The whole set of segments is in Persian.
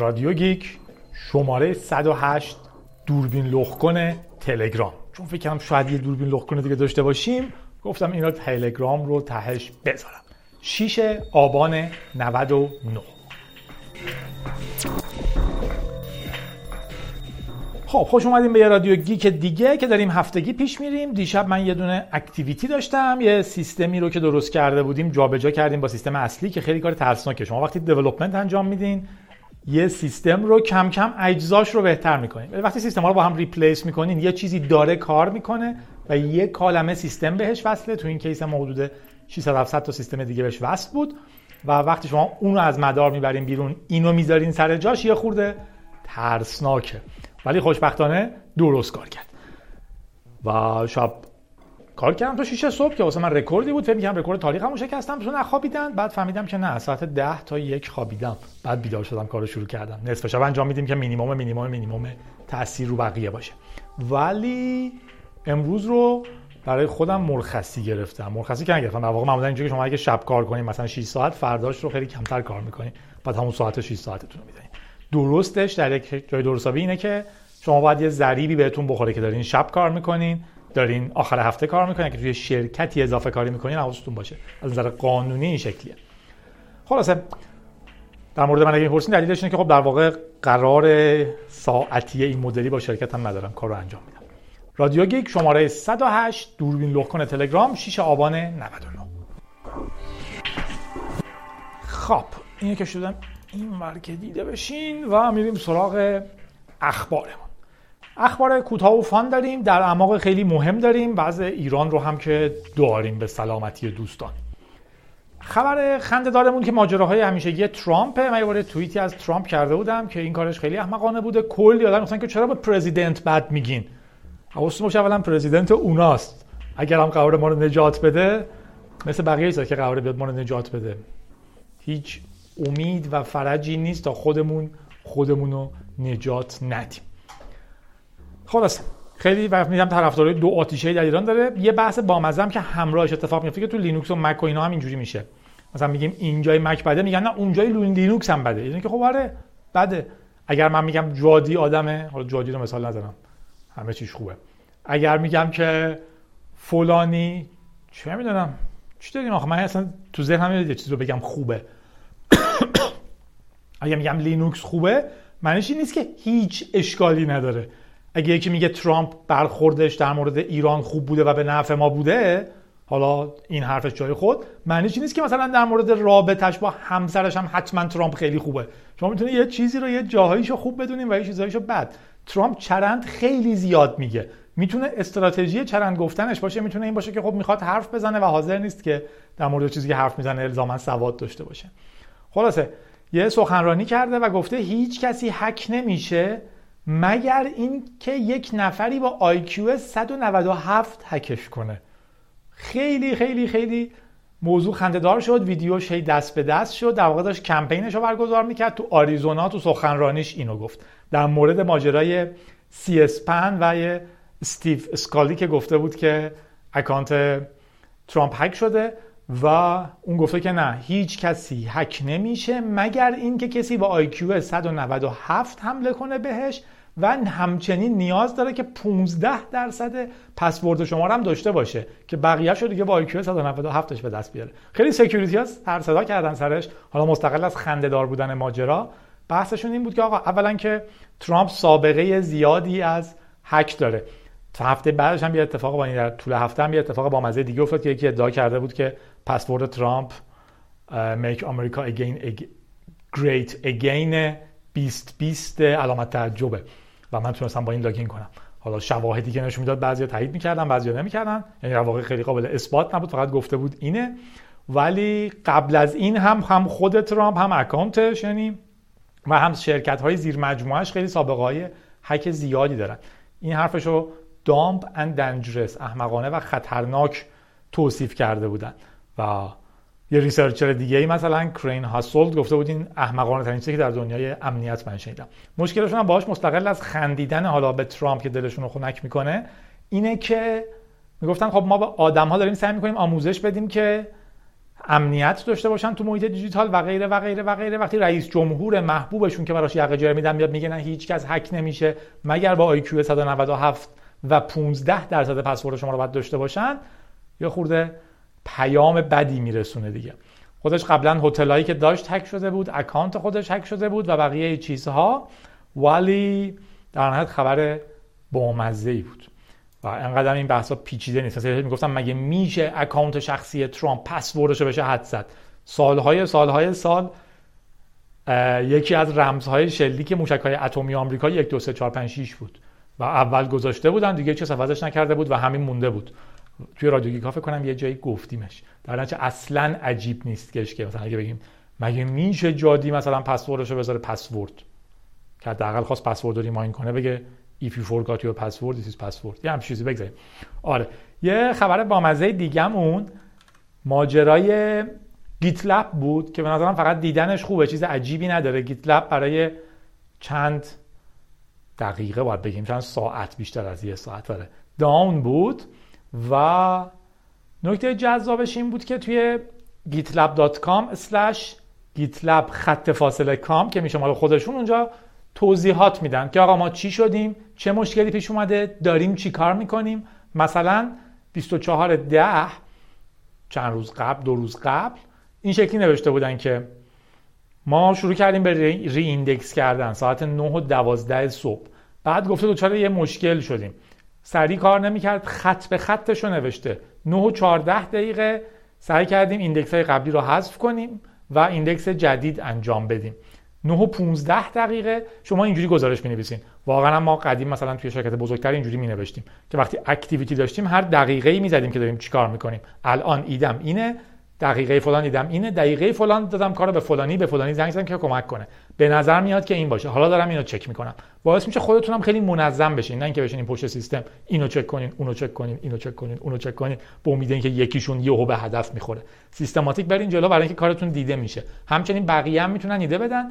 رادیو گیک شماره 108 دوربین لخت‌کن تلگرام. چون فکر کنم شاید یه دوربین لخت‌کن دیگه داشته باشیم گفتم این رو تلگرام رو تهش بذارم. 6 آبان 99 خب خوش اومدیم به یه رادیو گیک دیگه که داریم هفتگی پیش میریم. دیشب من یه دونه activity داشتم یه سیستمی رو که درست کرده بودیم جابجا کردیم با سیستم اصلی که خیلی کار ترسناکه. شما وقتی development انجام میدین یه سیستم رو کم کم اجزاش رو بهتر می‌کنین وقتی سیستم ها رو با هم replace می‌کنین یه چیزی داره کار می‌کنه و یه عالمه سیستم بهش وصله. تو این case ما حدود 600 700 تا سیستم دیگه بهش وصل بود و وقتی شما اون رو از مدار می‌برین بیرون اینو می‌ذارین سر جاش یه خورده ترسناکه. ولی خوشبختانه درست کار کرد. و شب کار کردم. تا 6 صبح که واسه من رکوردی بود فکر می‌کردم رکورد تاریخمو شکستم. تو نخوابیدن بعد فهمیدم که نه ساعت 10 تا یک خوابیدم. بعد بیدار شدم کارو شروع کردم. نصف شب انجام میدیم که مینیمم مینیمم مینیمم تاثیر رو بقیه باشه. ولی امروز رو برای خودم مرخصی گرفتم. مرخصی که نگرفتم. در واقع معمولا اینجوری که شما اگه شب کار کنید مثلا 6 ساعت فرداش رو خیلی کمتر کار می‌کنید بعد همون ساعت 6 ساعتتون رو می‌زنید درستش در یک جای درستابی اینه که شما باید یه ذریبی بهتون بخوره که دارین شب کار می‌کنین. دارین آخر هفته کار می‌کنین که توی شرکتی اضافه کاری می‌کنین حواستون باشه. از نظر قانونی این شکلیه. خلاصه در مورد من اگه می‌پرسین دلیلش اینه که خب در واقع قرار ساعتی این مدلی با شرکت هم ندارم. کار رو انجام میدم. رادیو گیک شماره 108 دوربین لخکن تلگرام 6 آبان 99 خب اینه که شدم این ورکه دیده بشین و میریم سراغ اخبارمون. اخبار کوتاه و فان داریم در اعماق خیلی مهم داریم. بعض ایران رو هم که داریم به سلامتی دوستان. خبر خنده دارمون که ماجراهای همیشگی ترامپه من یه توییتی از ترامپ کرده بودم که این کارش خیلی احمقانه بوده. کلی آدم گفتن که چرا به پرزیدنت بد میگین؟ حواستون باشه اولا پرزیدنت اوناست. اگر هم قرار ما رو نجات بده مثل بقیه چیزا که قرار بیاد ما رو نجات بده. هیچ امید و فرجی نیست تا خودمون خودمون رو نجات ندیم. خلاص. خیلی وقت میدم طرفدارای دو آتیشه در ایران داره. یه بحث بامزه که همراهش اتفاق میفته که تو لینوکس و مک و اینا هم اینجوری میشه. مثلا میگیم اینجای مک بده میگن نه اونجای لینوکس هم بده. یعنی که خب آره بده. اگر من میگم جادی آدمه حالا جادی رو مثال نزنم. همه چیش خوبه. اگر میگم که فلانی چه می‌دونم. چی داریم آخه؟ من اصلا تو ذهنم یه چیز رو بگم خوبه. اگر میگم لینوکس خوبه معنیش این نیست که هیچ اشکالی نداره. اگه یکی میگه ترامپ برخوردش در مورد ایران خوب بوده و به نفع ما بوده حالا این حرفش جای خود. معنیش نیست که مثلا در مورد رابطش با همسرش هم حتما ترامپ خیلی خوبه. شما می‌تونید یه چیزی رو یه جاهاییشو خوب بدونین و یه چیزاییشو بد. ترامپ چرند خیلی زیاد میگه. می‌تونه استراتژی چرند گفتنش باشه می‌تونه این باشه که خب می‌خواد حرف بزنه و حاضر نیست که در مورد چیزی که حرف می‌زنه الزاما سواد داشته باشه. خلاصه یه سخنرانی کرده و گفته هیچ کسی حک نمیشه مگر این که یک نفری با آیکیو 197 هکش کنه. خیلی خیلی خیلی موضوع خندهدار شد ویدیوش هی دست به دست شد در واقع داشت کمپینش رو برگزار می‌کرد. تو آریزونا تو سخنرانیش اینو گفت. در مورد ماجرای C-SPAN و استیو اسکالی که گفته بود که account ترامپ هک شده. و اون گفته که نه هیچ کسی هک نمیشه مگر اینکه کسی با IQ 197 حمله کنه بهش و همچنین نیاز داره که 15 درصد پسورد شما هم داشته باشه که بقیه شو دیگه با IQ 197 ش به دست بیاره. خیلی security ها سر و صدا کردن سرش. حالا مستقل از خندهدار بودن ماجرا. بحثشون این بود که آقا اولا که ترامپ سابقه زیادی از هک داره. تا هفته بعدش هم یه اتفاق با این در طول هفته هم یه اتفاق با مزه دیگه افتاد که یکی ادعا کرده بود که پسورد ترامپ make America again great again 20 20 علامت تعجبه. و من تونستم با این login کنم. حالا شواهدی که نشون می‌داد بعضیا تایید می‌کردن بعضیا نمی‌کردن. یعنی واقع خیلی قابل اثبات نبود فقط گفته بود اینه. ولی قبل از این هم هم خود ترامپ هم account ش یعنی و هم شرکت های زیر مجموعهش خیلی سابقه های هک زیادی دارن. این حرفش رو dumb and dangerous احمقانه و خطرناک توصیف کرده بودن. و یه researcher دیگه ای مثلا Crane Hassold گفته بود این احمقانه ترین چیزی که در دنیای امنیت من شنیدم. مشکلشون هم باهاش مستقل از خندیدن حالا به ترامپ که دلشون رو خنک می‌کنه اینه که می‌گفتن خب ما به آدم ها داریم سعی می‌کنیم آموزش بدیم که امنیت داشته باشن تو محیط دیجیتال و غیره و غیره و غیره. وقتی رئیس جمهور محبوبشون که براش یقه جر میدن میاد میگه نه هیچ کس هک نمیشه. مگر با آی 197 و 15 درصد پسورد شما رو باید داشته باشن؟ یا خورده پیام بدی میرسونه دیگه. خودش قبلا هتلایی که داشت هک شده بود account خودش هک شده بود و بقیه چیزها ولی در نهایت خبر بامزه ای بود. و انقدر این بحثا پیچیده نیست. مثلا می‌گفتم مگه میشه account شخصی ترامپ پسوردش بشه حدس زد؟ سالهای سالهای سال یکی از رمزهای شلیک موشک های اتمی آمریکا یک دو سه چهار پنج شیش بود. و اول گذاشته بودن دیگه چه عوضش نکرده بود و همین مونده بود. توی رادیو گیکا فکر کنم یه جایی گفتیمش. در نتیجه اصلا عجیب نیست که مثلا اگه بگیم مگه میشه جادی مثلا پسوردش رو بذاره پسورد؟ که حداقل خواست پسورد رو ریمایند کنه بگه if you forgot your password this is password. یه همچین چیزی بگذاریم. آره. یه خبر بامزه دیگه‌مون ماجرای گیت لب بود که به نظرم فقط دیدنش خوبه چیز عجیبی نداره. گیت لب برای چند دقیقه باید بگیم چند ساعت بیشتر از یه ساعت. داره داون بود. و نکته جذابش این بود که توی gitlab.com slash gitlab خط فاصله کام که میشه مال خودشون اونجا توضیحات میدن که آقا ما چی شدیم؟ چه مشکلی پیش اومده؟ داریم چی کار می‌کنیم؟ مثلا 24 ده چند روز قبل دو روز قبل این شکلی نوشته بودن که ما شروع کردیم به re-index کردن ساعت 9 و 12 صبح. بعد گفته دچار یه مشکل شدیم. سریع کار نمی‌کرد خط به خطش رو نوشته. 9 و 14 دقیقه سعی کردیم index های قبلی رو حذف کنیم و index جدید انجام بدیم. 9 و 15 دقیقه شما اینجوری گزارش می‌نویسین. واقعا ما قدیم مثلا توی شرکت بزرگتر اینجوری می‌نوشتیم که وقتی activity داشتیم هر دقیقه‌ای می‌زدیم که داریم چیکار می‌کنیم. الان ایدم اینه دقیقه فلان دیدم اینه دقیقه فلان دادم کارو به فلانی به فلانی زنگ زدم که کمک کنه. به نظر میاد که این باشه. حالا دارم اینو چک می‌کنم. باعث میشه خودتونم خیلی منظم بشین. نه اینکه بشینین پشت سیستم اینو چک کنین اونو چک کنین اینو چک کنین اونو چک کنین به امید اینکه یکیشون یهو به هدف می‌خوره. سیستماتیک برین جلو برای اینکه کارتون دیده میشه. همچنین بقیه هم می‌تونن ایده بدن.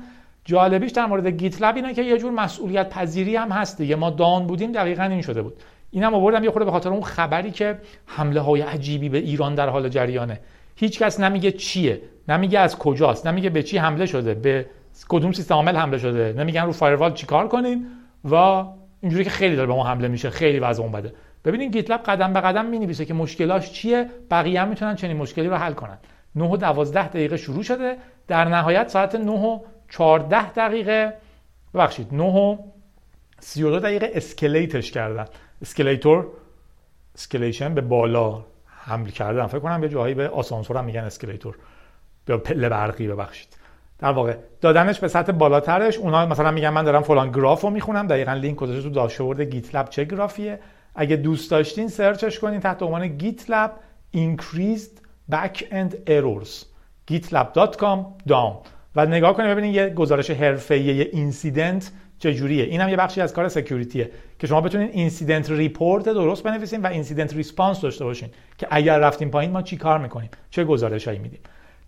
جالبیش در مورد گیت لب اینه که یه جور مسئولیت پذیری هم هست دیگه. ما دان بودیم دقیقا این شده بود. اینم آوردم یه خورده به خاطر اون خبری که حمله های عجیبی به ایران در حال جریانه. هیچ کس نمیگه چیه نمیگه از کجاست نمیگه به چی حمله شده به کدوم سیستم عامل حمله شده. نمیگن رو فایروال چیکار کنیم و اینجوری که خیلی داره به ما حمله میشه خیلی وضع اون بده. ببینید گیت لب قدم به قدم می‌نویسه که مشکلاش چیه بقیه هم می‌تونن چنین مشکلی رو حل کنن. 9 و 12 دقیقه شروع شده. در نهایت ساعت 9 و 14 دقیقه ببخشید 9 و 32 دقیقه escalateش کردن. escalator escalation به بالا حمل کردن. فکر کنم یه جاهایی به آسانسور هم میگن escalator به پله برقی ببخشید. در واقع دادنش به سطح بالاترش. اونا مثلا میگن من دارم فلان گراف رو می‌خونم. دقیقا لینک گذاشته تو داشبورد GitLab چه گرافیه. اگه دوست داشتین searchش کنین تحت عنوان GitLab increased backend errors. gitlab.com down و نگاه کنید ببینید یه گزارش حرفه‌ای یه incident چجوریه. این هم یه بخشی از کار securityه که شما بتونین incident report درست بنویسین و incident response داشته باشین که اگر رفتیم پایین ما چی کار می‌کنیم؟ چه گزارشهایی میدیم؟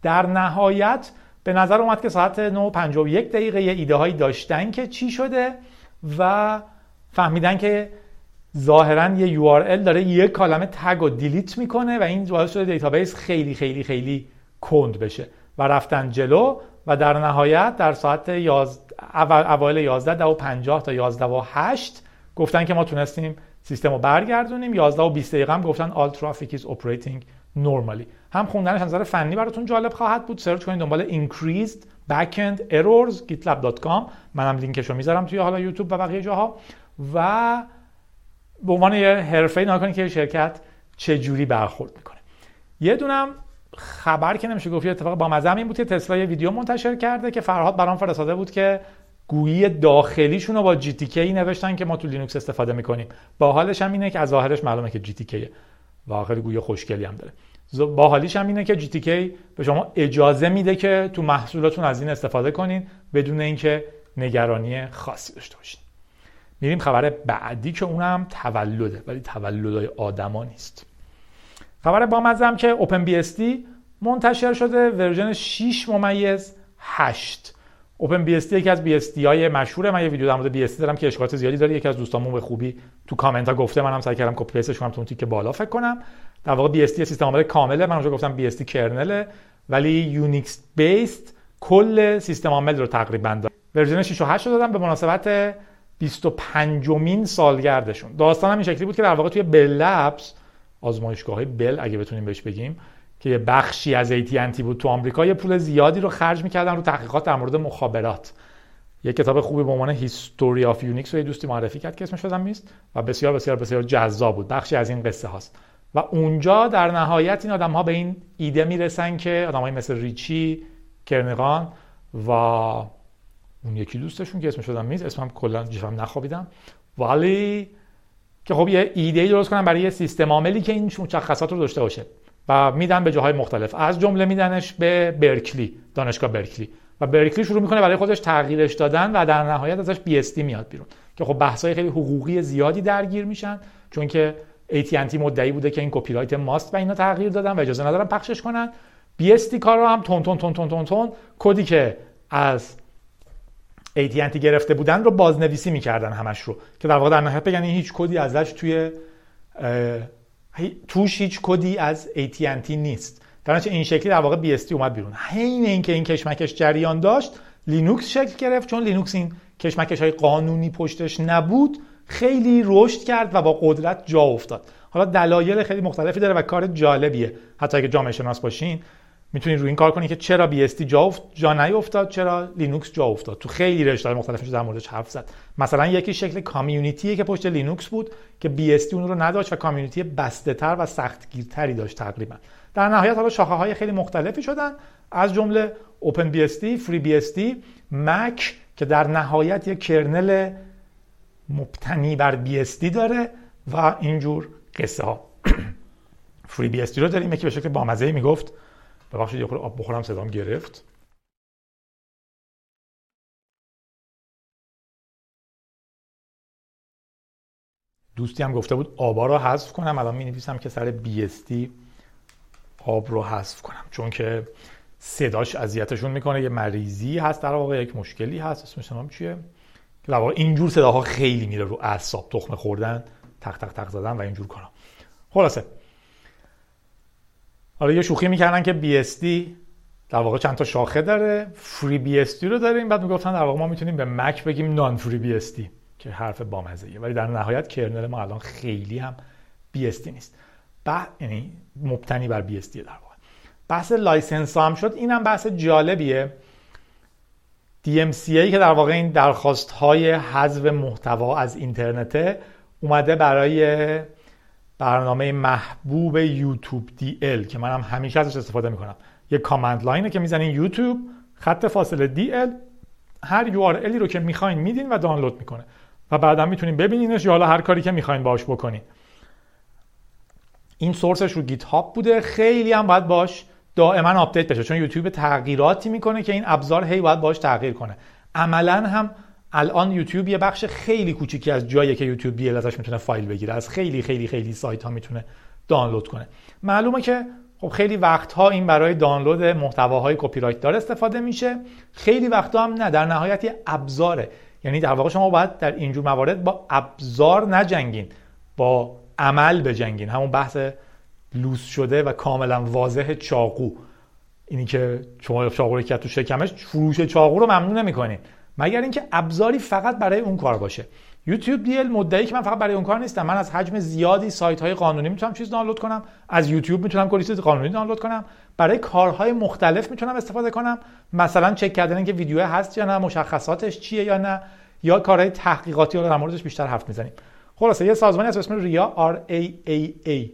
در نهایت به نظر اومد که ساعت 9:51 دقیقه یه ایده هایی داشتن که چی شده و فهمیدن که ظاهرا یه URL داره یه کلی متد تگ و delete می‌کنه و این باعث شده database خیلی خیلی خیلی کند بشه. و رفتن جلو و در نهایت در ساعت 11 اوایل 11 و 50 تا 11 و 8 گفتن که ما تونستیم سیستم رو برگردونیم. 11 و 20 دقیقه هم گفتن all traffic is operating normally هم خوندنش نظر فنی براتون جالب خواهد بود. سرچ کنید دنبال increased backend errors gitlab.com منم لینکش رو می‌ذارم توی حالا یوتیوب و بقیه جاها. و به عنوان یه حرفه ای کنید که شرکت چه جوری برخورد می‌کنه. یه دونم خبر که نمیشه گفت اتفاق با مزه این بود که تسلا یه ویدیو منتشر کرده که فرهاد برام فرستاده بود که گویی داخلیشون رو با جی تی نوشتن که ما تو لینوکس استفاده می‌کنیم. با حالش هم اینه که از ظاهرش معلومه که جی و آخر گویی خوشگلی هم داره. با حالیش هم اینه که کی به شما اجازه میده که تو محصولاتون از این استفاده کنین بدون اینکه نگرانی خاصی داشته باشین. میریم خبر بعدی که اونم تولده ولی تولدهای آدما نیست. خبر با هم که OpenBSD منتشر شده ورژن 6 ممیز 8 OpenBSD یکی از BSD های مشهوره. من یه ویدیو در مورد BSD دارم که اشکالات زیادی داره. یکی از دوستامون به خوبی تو کامنت ها گفته. منم سعی کردم copy pasteش کنم تو اون تیک بالا. فکر کنم در واقع BSD سیستم عامل کامله. من اونجا گفتم BSD kernelه ولی Unix base ت کل سیستم عامل رو تقریبا داد ورژن 6 و 8 رو دادم. به مناسبت 25 مین سالگردشون. داستان هم این شکلی بود که در واقع توی Bell Labs آزمایشگاه بل اگه بتونیم بهش بگیم که یه بخشی از AT&T بود تو آمریکا یه پول زیادی رو خرج می‌کردن رو تحقیقات در مورد مخابرات. یه کتاب خوبی به عنوان History of Unix رو یه دوستی معرفی کرد که اسمش یادم نیست و بسیار بسیار بسیار جذاب بود. بخشی از این قصه هاست. و اونجا در نهایت این آدم ها به این ایده می‌رسن که آدم مثل ریچی کرنگان و اون یکی دوستشون که اسمش شدم میز اسمم کلا جفم نخوابیدم. ولی که خب یه ایده درست کنم برای یه سیستم عاملی که این مشخصات رو داشته باشه. و میدن به جاهای مختلف. از جمله میدنش به برکلی دانشگاه برکلی. و برکلی شروع می‌کنه برای خودش تغییرش دادن و در نهایت ازش بی میاد بیرون. که خب بحث‌های خیلی حقوقی زیادی درگیر میشن چون که AT&T مدعی بوده که این کپی رایت ماست و اینا تغییر دادن و اجازه ندارن پخشش کنن. BSD کار رو هم تون تون تون تون تون تون کدی که از AT&T گرفته بودن رو بازنویسی می‌کردن همش رو. که در واقع در نهایت بگن این هیچ کدی ازش توی توش هیچ کدی از AT&T نیست. در این شکلی در واقع BSD اومد بیرون. حین اینکه این کشمکش جریان داشت لینوکس شکل گرفت. چون لینوکس این کشمکش های قانونی پشتش نبود خیلی رشد کرد و با قدرت جا افتاد. حالا دلایل خیلی مختلفی داره و کار جالبیه. حتی اگه جامعه شناس باشین می‌تونید روی این کار کنید که چرا BSD جا افت... جا نیافتاد چرا لینوکس جا افتاد. تو خیلی رشته مختلف در موردش حرف زد. مثلا یکی شکل community که پشت لینوکس بود که BSD اون رو نداشت و community بسته تر و سختگیرتری داشت تقریبا. در نهایت حالا شاخه های خیلی مختلفی شدن. از جمله اوپن بی اس فری بی اس مک که در نهایت یک kernel مبتنی بر BSD داره و اینجور قصه ها فری بی رو داریم. یکی به شکل بامزه می‌گفت ببخشید یه آب بخورم صدام گرفت. دوستی هم گفته بود آبا رو حذف کنم. الان می نویسم که سر BSD آب رو حذف کنم. چون که صداش اذیتشون می‌کنه. یه مریضی هست در واقع یک مشکلی هست. اسمش نام چیه؟ که در واقع اینجور صداها خیلی میره رو اعصاب تخمه خوردن تق تق تق زدن و اینجور کارا. خلاصه حالا یه شوخی می‌کردن که BSD در واقع چند تا شاخه داره. FreeBSD رو داریم. بعد می‌گفتن در واقع ما می‌تونیم به Mac بگیم non-free BSD که حرف بامزه ولی در نهایت kernel ما الان خیلی هم BSD نیست. بعد یعنی مبتنی بر BSD در واقع. بحث license هم شد. اینم بحث جالبیه. DMCA که در واقع این درخواست های حذف محتوا از اینترنته اومده برای برنامه محبوب یوتیوب دی ال که منم همیشه ازش استفاده می‌کنم. یه کامند لاینه که می‌زنین یوتیوب خط فاصله دی ال هر یو آر رو که می‌خواین میدین و دانلود می‌کنه. و بعدا می‌تونین ببینینش یا حالا هر کاری که می‌خواین باش بکنین. این سورسش رو گیت هاب بوده. خیلی هم باید باش دائما update بشه. چون یوتیوب تغییراتی می‌کنه که این ابزار هی باید باش تغییر کنه. عملا هم الان یوتیوب یه بخش خیلی کوچیکی از جایی که youtube-dl ازش می‌تونه فایل بگیره از خیلی خیلی خیلی سایت ها می‌تونه دانلود کنه. معلومه که خب خیلی وقتها این برای دانلود محتواهای کپی رایت دار استفاده میشه. خیلی وقتها هم نه در نهایت یه ابزاره یعنی در واقع شما باید در اینجور موارد با ابزار نجنگین با عمل بجنگین. همون بحث لوس شده و کاملا واضح چاقو. اینی که شما چاقو رو که تو شکمش فروش چاقو رو ممنوع نمی‌کنین. مگر اینکه ابزاری فقط برای اون کار باشه. یوتیوب دیل مدعی که من فقط برای اون کار نیستم. من از حجم زیادی سایت های قانونی می‌تونم چیز دانلود کنم. از یوتیوب می‌تونم کلی چیز قانونی دانلود کنم. برای کارهای مختلف می‌تونم استفاده کنم. مثلا چک کردن اینکه ویدیو هست یا نه مشخصاتش چیه یا نه یا کارهای تحقیقاتی رو در موردش بیشتر حرف می‌زنیم. خلاصه یه سازمانی از اسم ریا RAAA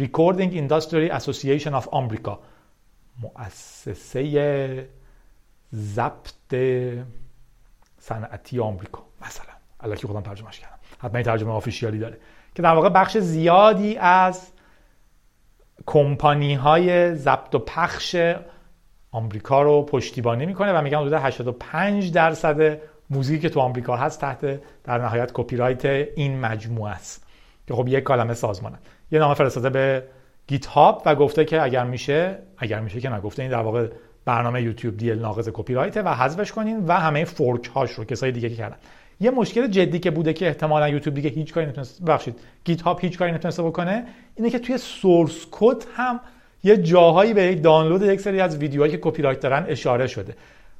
Recording Industry Association of America. مؤسسه ضبط صنعتی آمریکا مثلا. الکی خودم ترجمهش کردم. حتما این ترجمه آفیشیالی داره. که در واقع بخش زیادی از کمپانی های ضبط و پخش آمریکا رو پشتیبانی می‌کنه و میگن حدود 85 درصد موزیکی که تو آمریکا هست تحت در نهایت کپی رایت این مجموعه است. که خب یک کلمه سازمانه. یه نامه فرستاده به GitHub و گفته که اگر میشه اگر میشه که نگفته. این در واقع برنامه youtube-dl ناقض کپی رایت و حذفش کنین و همه fork هاش رو کسای دیگه که کردن. یه مشکل جدی که بوده که احتمالا یوتیوب دیگه هیچ کاری نتونست ببخشید GitHub هیچ کاری نتونسته بکنه اینه که توی source code هم یه جاهایی به دانلود یک سری از ویدیوهایی که کپی رایت دارن اشاره شده.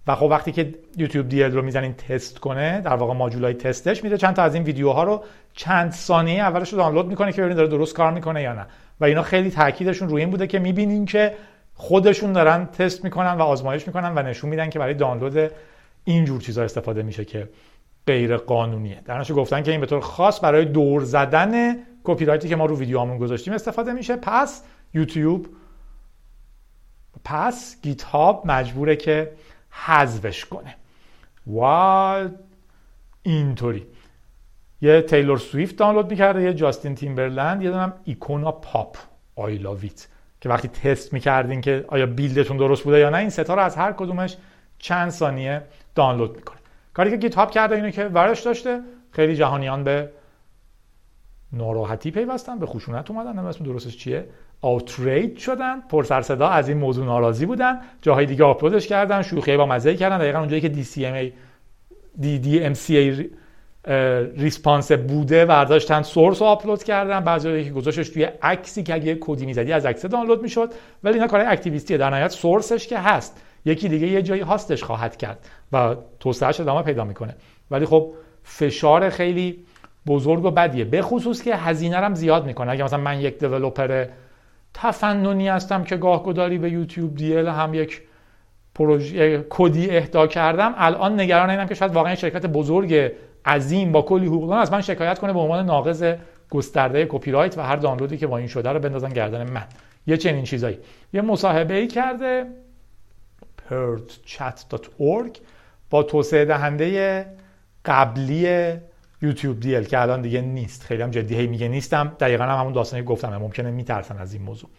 و خب وقتی که یوتیوب دی رو می‌زنین تست کنه در واقع ماژولای تستش میده چند تا از این ویدیوها رو چند ثانیه اولش رو دانلود می‌کنه که ببینید داره درست کار می‌کنه یا نه. و اینا خیلی تاکیدشون روی این بوده که می‌بینین که خودشون دارن تست می‌کنن و آزمایش می‌کنن و نشون میدن که برای دانلود این جور چیزا استفاده میشه که غیر قانونیه. در گفتن که این به طور خاص برای دور زدن کپی رایتی که ما رو ویدیوهامون گذاشتیم استفاده میشه. پس یوتیوب پس GitHub مجبوره که حذفش کنه. و اینطوری. یه Taylor Swift دانلود می‌کرده یه Justin Timberlake یه دونه‌م Icona Pop I Love It که وقتی تست می‌کردین که آیا buildتون درست بوده یا نه این ستا رو از هر کدومش چند ثانیه دانلود می‌کنه. کاری که GitHub کرده اینه که ورش داشته خیلی جهانیان به ناراحتی پیوستن به خشونت اومدن اسم درستش چیه؟ outrage شدن پر سر صدا از این موضوع ناراضی بودن جاهای دیگه uploadش کردن شوخی با مزه کردن دقیقا اونجایی که DCMA D DMCA response بوده برداشتن source رو آپلود کردن. بعضی که گذاشتش توی عکسی که اگه کدی می‌زدی از عکس دانلود می‌شد. ولی اینا کارهای activistیه. در نهایت sourceش که هست. یکی دیگه یه جایی hostش خواهد کرد و توسعهش ادامه پیدا می‌کنه. ولی خب فشار خیلی بزرگ و بدیه. به خصوص که هزینه هم زیاد می‌کنه. اگه مثلا من یک دیولپر تفننی هستم که گاه گداری به یوتیوب دیل هم یک پروژه کدی اهدا کردم الان نگران اینم که شاید واقعا شرکت بزرگ عظیم با کلی حقوق از من شکایت کنه به عنوان ناقض گسترده کپی رایت و هر دانلودی که با این شده رو بندازن گردن من. یه چنین چیزایی. یه مصاحبه ای کرده pertchat.org با توسعه دهنده قبلی یوتیوب دیل که الان دیگه نیست. خیلی هم جدی هی میگه نیستم. دقیقا هم همون داستانی گفتم. ممکنه میترسن از این موضوع.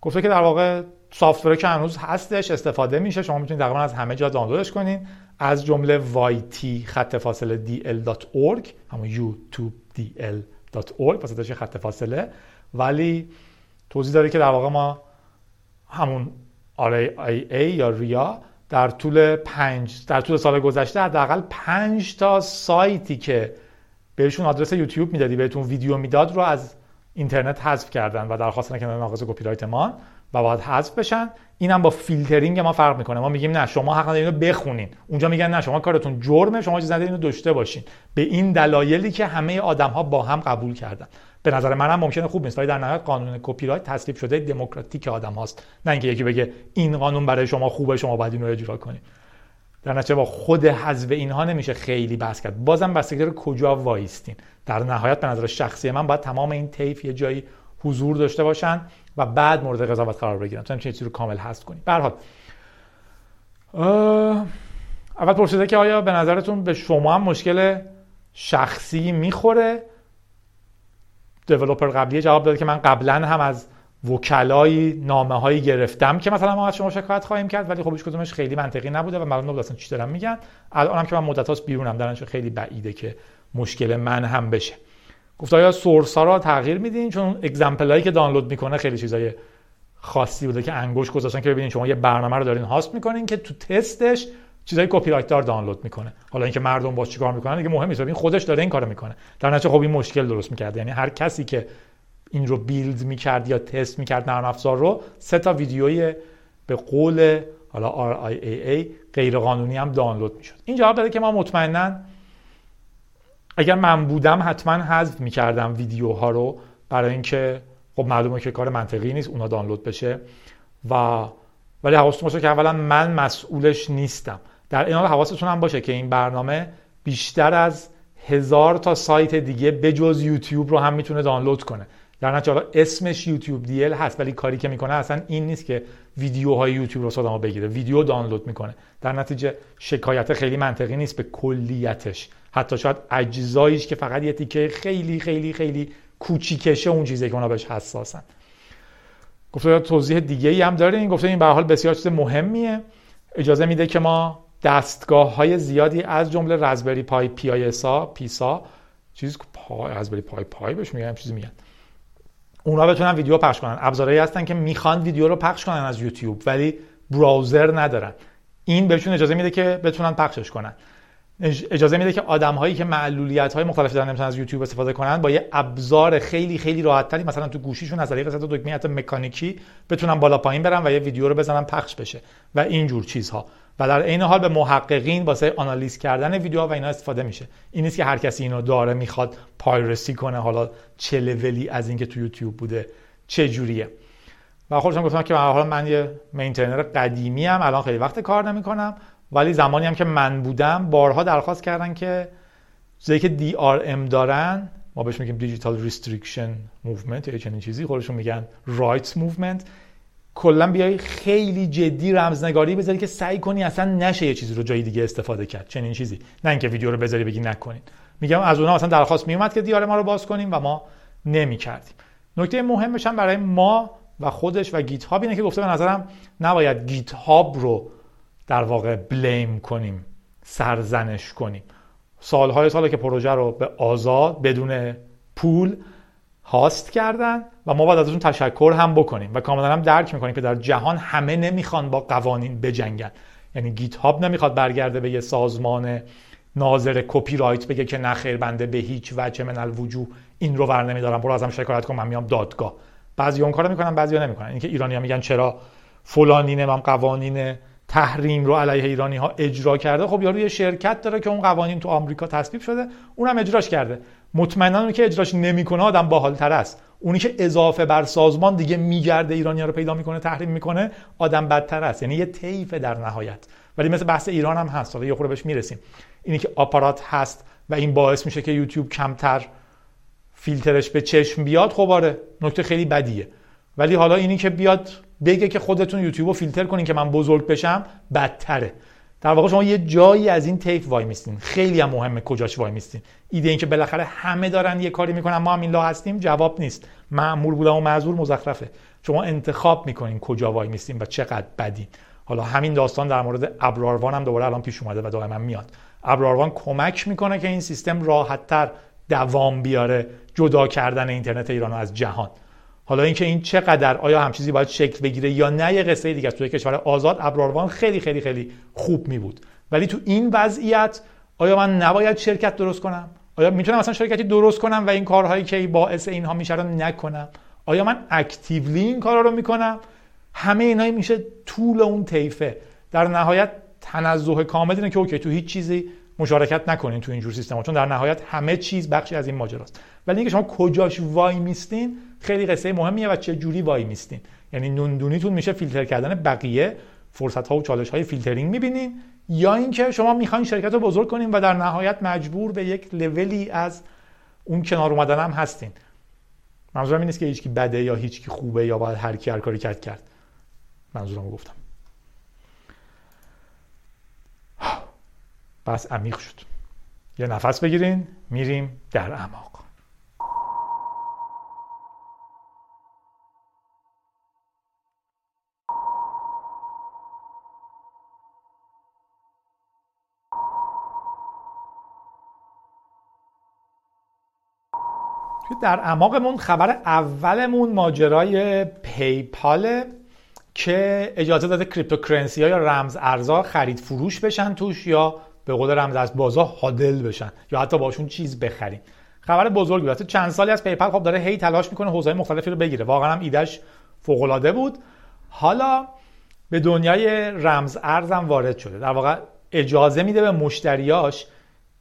گفته که در واقع سافتور که هنوز هستش استفاده میشه. شما می‌تونید تقریبا از همه جا دانلودش کنین. از جمله yt خط فاصله dl.org همون youtube dl.org واسطش خط فاصله. ولی توضیح داره که در واقع ما همون RIA یا ریا در طول پنج در طول سال گذشته حداقل پنج تا سایتی که بهشون آدرس یوتیوب می‌دادی بهتون ویدیو می‌داد رو از اینترنت حذف کردن و درخواست نکردن ناقض کپی رایت ما و باید حذف بشن. اینم با فیلترینگ ما فرق می‌کنه. ما میگیم نه شما حق ندارید اینو بخونین. اونجا میگن نه شما کارتون جرمه شما چیز ندارید اینو داشته باشین. به این دلایلی که همه آدم ها با هم قبول کردن. به نظر منم ممکنه خوب نیست ولی در نهایت قانون کپی رایت تصویب شده دموکراتیک آدم هاست. نه اینکه یکی بگه این قانون برای شما خوبه شما باید اینو اجرا کنید در نتیجه با خود حذف اینها نمیشه خیلی بحث کرد. بازم بستگی داره کجا وایستین. در نهایت به نظر شخصی من باید تمام این طیف یه جایی حضور داشته باشن و بعد مورد قضاوت قرار بگیرن. تو چیزی رو کامل هست کنی. به حال اول پرسیده که آیا به نظرتون به شما هم مشکل شخصی می‌خوره؟ دیولپر قبلی جواب داده که من قبلا هم از وکلای نامه هایی گرفتم که مثلا ما از شما شکایت خواهیم کرد ولی خب هیچ کدومش خیلی منطقی نبوده و معلوم نبود اصلا چی دارن میگن. الانم که من مدت هاست بیرونم درنش خیلی بعیده که مشکل من هم بشه. گفت آیا سورس ها را تغییر میدین؟ چون اگزمپل هایی که دانلود می‌کنه خیلی چیزای خاصی بوده که انگوش گذاشتن که ببینید شما یه برنامه رو دارین هاست می‌کنین که تو تستش چیزای کپی رایت دار دانلود می‌کنه. حالا اینکه مردم باش چیکار می‌کنن دیگه مهم نیست این خودش داره این کارو می‌کنه. در نتیجه خب این مشکل درست می‌کرد یعنی هر کسی که این رو بیلد می‌کرد یا تست می‌کرد نرم افزار رو سه تا ویدیوی به قول حالا RIAA غیر قانونی هم دانلود می‌شد. این جواب داده که ما مطمئنا اگر من بودم حتما حذف می‌کردم ویدیوها رو برای اینکه خب معلومه که کار منطقی نیست اونا دانلود بشه. و ولی حواستون باشه که اولا من مسئولش نیستم. در این حال حواستون هم باشه که این برنامه بیشتر از هزار تا سایت دیگه بجز یوتیوب رو هم می‌تونه دانلود کنه. در نتیجه اسمش یوتیوب دیل هست ولی کاری که می‌کنه اصلا این نیست که ویدیوهای یوتیوب رو صدامو بگیره. ویدیو دانلود می‌کنه. در نتیجه شکایت خیلی منطقی نیست به کلیتش. حتی شاید اجزایش که فقط یه تیکه خیلی خیلی خیلی کوچیکشه اون چیزی که اونا بهش حساسن. گفته توضیح دیگه ای هم داره این گفته این به حال بسیار چیز مهمیه. اجازه میده که ما دستگاه های زیادی از جمله رزبری پای پی آی اسا پیسا چیز پای رزبری پای پای بهش میگن چیزی میگن. اونا بتونن ویدیو پخش کنن. ابزارهایی هستن که می‌خوان ویدیو رو پخش کنن از یوتیوب ولی براوزر ندارن. این بهشون اجازه میده که بتونن پخشش کنن. اجازه میده که آدم هایی که معلولیت های مختلفی دارن نمی‌تونن از یوتیوب استفاده کنن با یه ابزار خیلی خیلی راحت تری مثلا تو گوشیشون از طریق صد دکمه مکانیکی بتونن بالا پایین برن و یه ویدیو رو بزنن پخش بشه و اینجور چیزها. و در عین حال به محققین واسه آنالیز کردن ویدیوها و اینا استفاده میشه. این نیست که هر کسی اینو داره می‌خواد پایرسی کنه حالا چه لولی از اینکه تو یوتیوب بوده چه جوریه. و خودشون گفتم که حالا من یه مینتینر قدیمی هم الان خیلی وقت کار نمی‌کنم. ولی زمانی هم که من بودم بارها درخواست کردن که چیزایی که DRM دارن ما بهش میگیم Digital Restriction Management یا چنین چیزی خودشون میگن Rights Management کلا بیای خیلی جدی رمزنگاری بذاری که سعی کنی اصلا نشه یه چیزی رو جای دیگه استفاده کرد چنین چیزی. نه اینکه ویدیو رو بذاری بگی نکنین. میگم از اونها اصلا درخواست میومد که DRM ها رو باز کنیم و ما نمی‌کردیم. نکته مهمش هم برای ما و خودش و GitHub اینه که گفته به نظرم نباید گیت هاب رو در واقع بلیم کنیم سرزنش کنیم. سالهای ساله که پروژه رو به آزاد بدون پول هاست کردن و ما باید ازشون تشکر هم بکنیم. و کاملا هم درک می‌کنیم که در جهان همه نمی‌خوان با قوانین بجنگن. یعنی گیت هاب نمی‌خواد برگرده به یه سازمان ناظر کپی رایت بگه که نخیر بنده به هیچ وجه من الوجو این رو ور نمیدارم برو ازم شکایت کن من میام دادگاه. بعضی اون کارو می‌کنن بعضیا نمی‌کنن. اینکه ایرانیا میگن چرا فلانی نمام قوانین تحریم رو علیه ایرانی ها اجرا کرده. خب یارو یه شرکت داره که اون قوانین تو آمریکا تصویب شده اونم اجراش کرده. مطمئنا اونی که اجراش نمی‌کنه آدم باحالتر است. اونی که اضافه بر سازمان دیگه میگرده ایرانی ها رو پیدا می‌کنه تحریم می‌کنه آدم بدتر است. یعنی یه طیف در نهایت. ولی مثل بحث ایران هم هست. حالا یه خورده بهش می‌رسیم. اینی که آپارات هست و این باعث میشه که یوتیوب کمتر فیلترش به چشم بیاد خب آره نکته خیلی بدیه. ولی حالا اینی که بیاد بگه که خودتون یوتیوب رو فیلتر کنین که من بزرگ بشم بدتره. در واقع شما یه جایی از این تیپ وای میستین. خیلی هم مهمه کجاش وای میستین. ایده این که بالاخره همه دارن یه کاری می‌کنن ما هم این لا هستیم جواب نیست. معمول بودن و معذور مزخرفه. شما انتخاب می‌کنین کجا وای میستین و چقدر بدین. حالا همین داستان در مورد ابراروان هم دوباره الان پیش اومده و دائما میاد. ابراروان کمک می‌کنه که این سیستم راحتتر دوام بیاره جدا کردن اینترنت ایران از جهان. حالا اینکه این چقدر آیا هم چیزی باید شکل بگیره یا نه یه قصه دیگه توی کشور آزاد ابراروان خیلی خیلی خیلی خوب می بود. ولی تو این وضعیت آیا من نباید شرکت درست کنم؟ آیا می‌تونم اصلا شرکتی درست کنم و این کارهایی که باعث اینها میشه رو نکنم؟ آیا من اکتیولی این کارا رو می‌کنم؟ همه اینا میشه طول اون طیفه. در نهایت تنزه کامل اینه که اوکی تو هیچ چیزی مشارکت نکنین تو اینجور سیستم چون در نهایت همه چیز بخشی از این ماجراست. ولی اینکه شما کجاش وای میستین خیلی قصه مهمیه و چه جوری وای میستین. یعنی نوندونیتون میشه فیلتر کردن بقیه فرصت ها و چالش های فیلترینگ می‌بینین یا اینکه شما می‌خواین شرکت رو بزرگ کنین و در نهایت مجبور به یک لولی از اون کنار اومدن هم هستین. منظورم این نیست که هیچکی بده یا هیچکی خوبه یا باید هر کی هر کاری کرد کرد. منظورم گفتم. بس عمیق شد. یه نفس بگیرین میریم در اعماق. در اعماقمون خبر اولمون ماجرای پیپاله که اجازه داده cryptocurrency ها یا رمز ارزها خرید فروش بشن توش یا به قول رمز ارز بازا hodl بشن یا حتی باشون چیز بخریم. خبر بزرگی بود. چند سالی از PayPal خب داره هی تلاش می‌کنه حوزه مختلفی رو بگیره. واقعا هم ایدهش فوق العاده بود. حالا به دنیای رمز ارزم وارد شده. در واقع اجازه میده به مشتریاش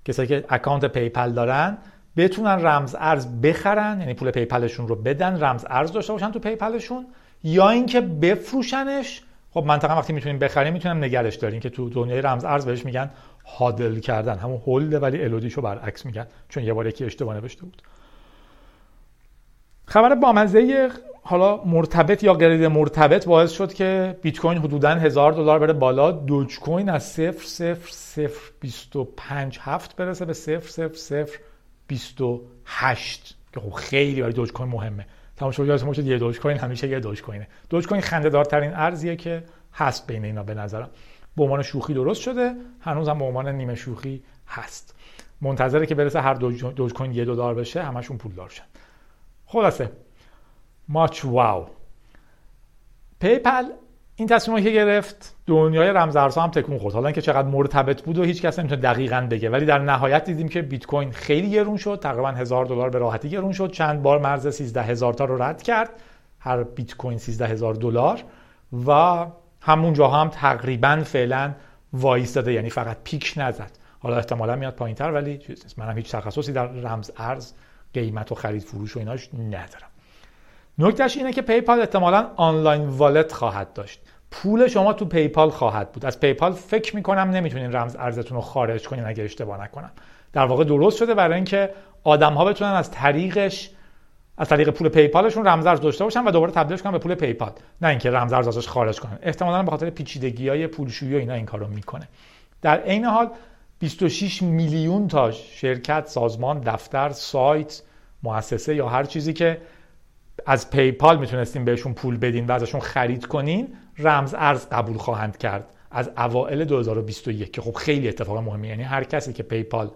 کسایی که اکانت PayPal دارن بتونن رمز ارز بخرن یعنی پول PayPal شون رو بدن رمز ارز داشته باشن تو PayPal شون یا اینکه بفروشنش. خب منطقا وقتی می‌تونیم بخریم می‌تونیم نگرش داریم که تو دنیای رمز ارز بهش میگن هادل کردن. همون هولد ولی الودیشو برعکس میگن چون یه بار یکی اشتباه نوشته بود. خبر بامزه حالا مرتبط یا غیر مرتبط باعث شد که بیت کوین حدودا هزار دلار بره بالا. دوج کوین از 0 0 0 25 هفت برسه به 0 0 0 28 که خب خیلی برای دوج کوین مهمه. تمام شد یادتون باشه یه Dogecoin همیشه یه Dogecoin ه Dogecoin خنده دارترین ارزیه که هست بین اینا به نظرم. به عنوان شوخی درست شده هنوز هم به عنوان نیمه شوخی هست. منتظره که برسه هر Doge, Dogecoin یه دلار بشه همشون پول دارشن خلاصه. much wow. PayPal این تصمیم که گرفت دنیای رمزارزها هم تکون خورد. حالا اینکه چقدر مرتبط بود و هیچ کس نمی‌تونه دقیقا بگه. ولی در نهایت دیدیم که بیت کوین خیلی گرون شد. تقریبا هزار دلار به راحتی گرون شد. چند بار مرز 13 هزار تا رو رد کرد. هر بیت کوین 13 هزار دلار. و همون جاها هم تقریبا فعلا وایستاده. یعنی فقط peak نزد. حالا احتمالا میاد پایینتر ولی چیز منم هیچ تخصصی در رمز ارز قیمت و خرید فروش و ایناش ندارم. نکتهش اینه که PayPal احتمالا online wallet خواهد داشت. پول شما تو PayPal خواهد بود. از PayPal فکر می‌کنم نمی‌تونین رمز ارزتون رو خارج کنین اگه اشتباه نکنم. در واقع درست شده برای اینکه آدم ها بتونن از طریقش از طریق پول پیپالشون رمزارز داشته باشن و دوباره تبدیلش کنن به پول پیپال. نه اینکه رمزارز ازش خارج کنن. احتمالاً به خاطر پیچیدگی های پولشویی و اینا این کارو می‌کنه. در عین حال 26 میلیون تا شرکت سازمان دفتر سایت مؤسسه یا هر چیزی که از پیپال می‌تونستیم بهشون پول بدین و ازشون خرید کنین رمز ارز قبول خواهند کرد. از اوائل 2021 که خب خیلی اتفاق مهمی یعنی هر کسی که پیپال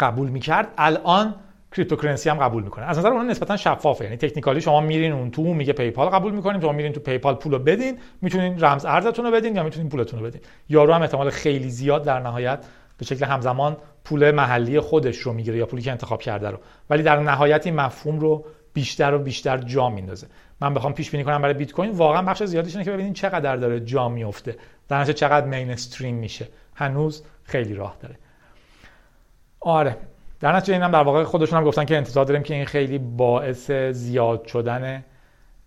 قبول می‌کرد الان cryptocurrency هم قبول می‌کنه. از نظر اون نسبتا شفافه یعنی technically شما میرین اون تو میگه PayPal قبول می‌کنیم شما میرین تو PayPal پولو بدین می‌تونین رمز ارزتون رو بدین یا می‌تونین پولتون رو بدین. یارو هم احتمال خیلی زیاد در نهایت به شکل همزمان پول محلی خودش رو می‌گیره یا پولی که انتخاب کرده رو. ولی در نهایت این مفهوم رو بیشتر و بیشتر جا میندازه. من بخوام پیش بینی کنم برای بیت کوین واقعا بخش زیادیش اینه که ببینین چقدر داره جا میفته در چقدر mainstream میشه. هنوز خیلی راه داره. آره. در نتیجه اینم در واقع خودشون هم گفتن که انتظار داریم که این خیلی باعث زیاد شدن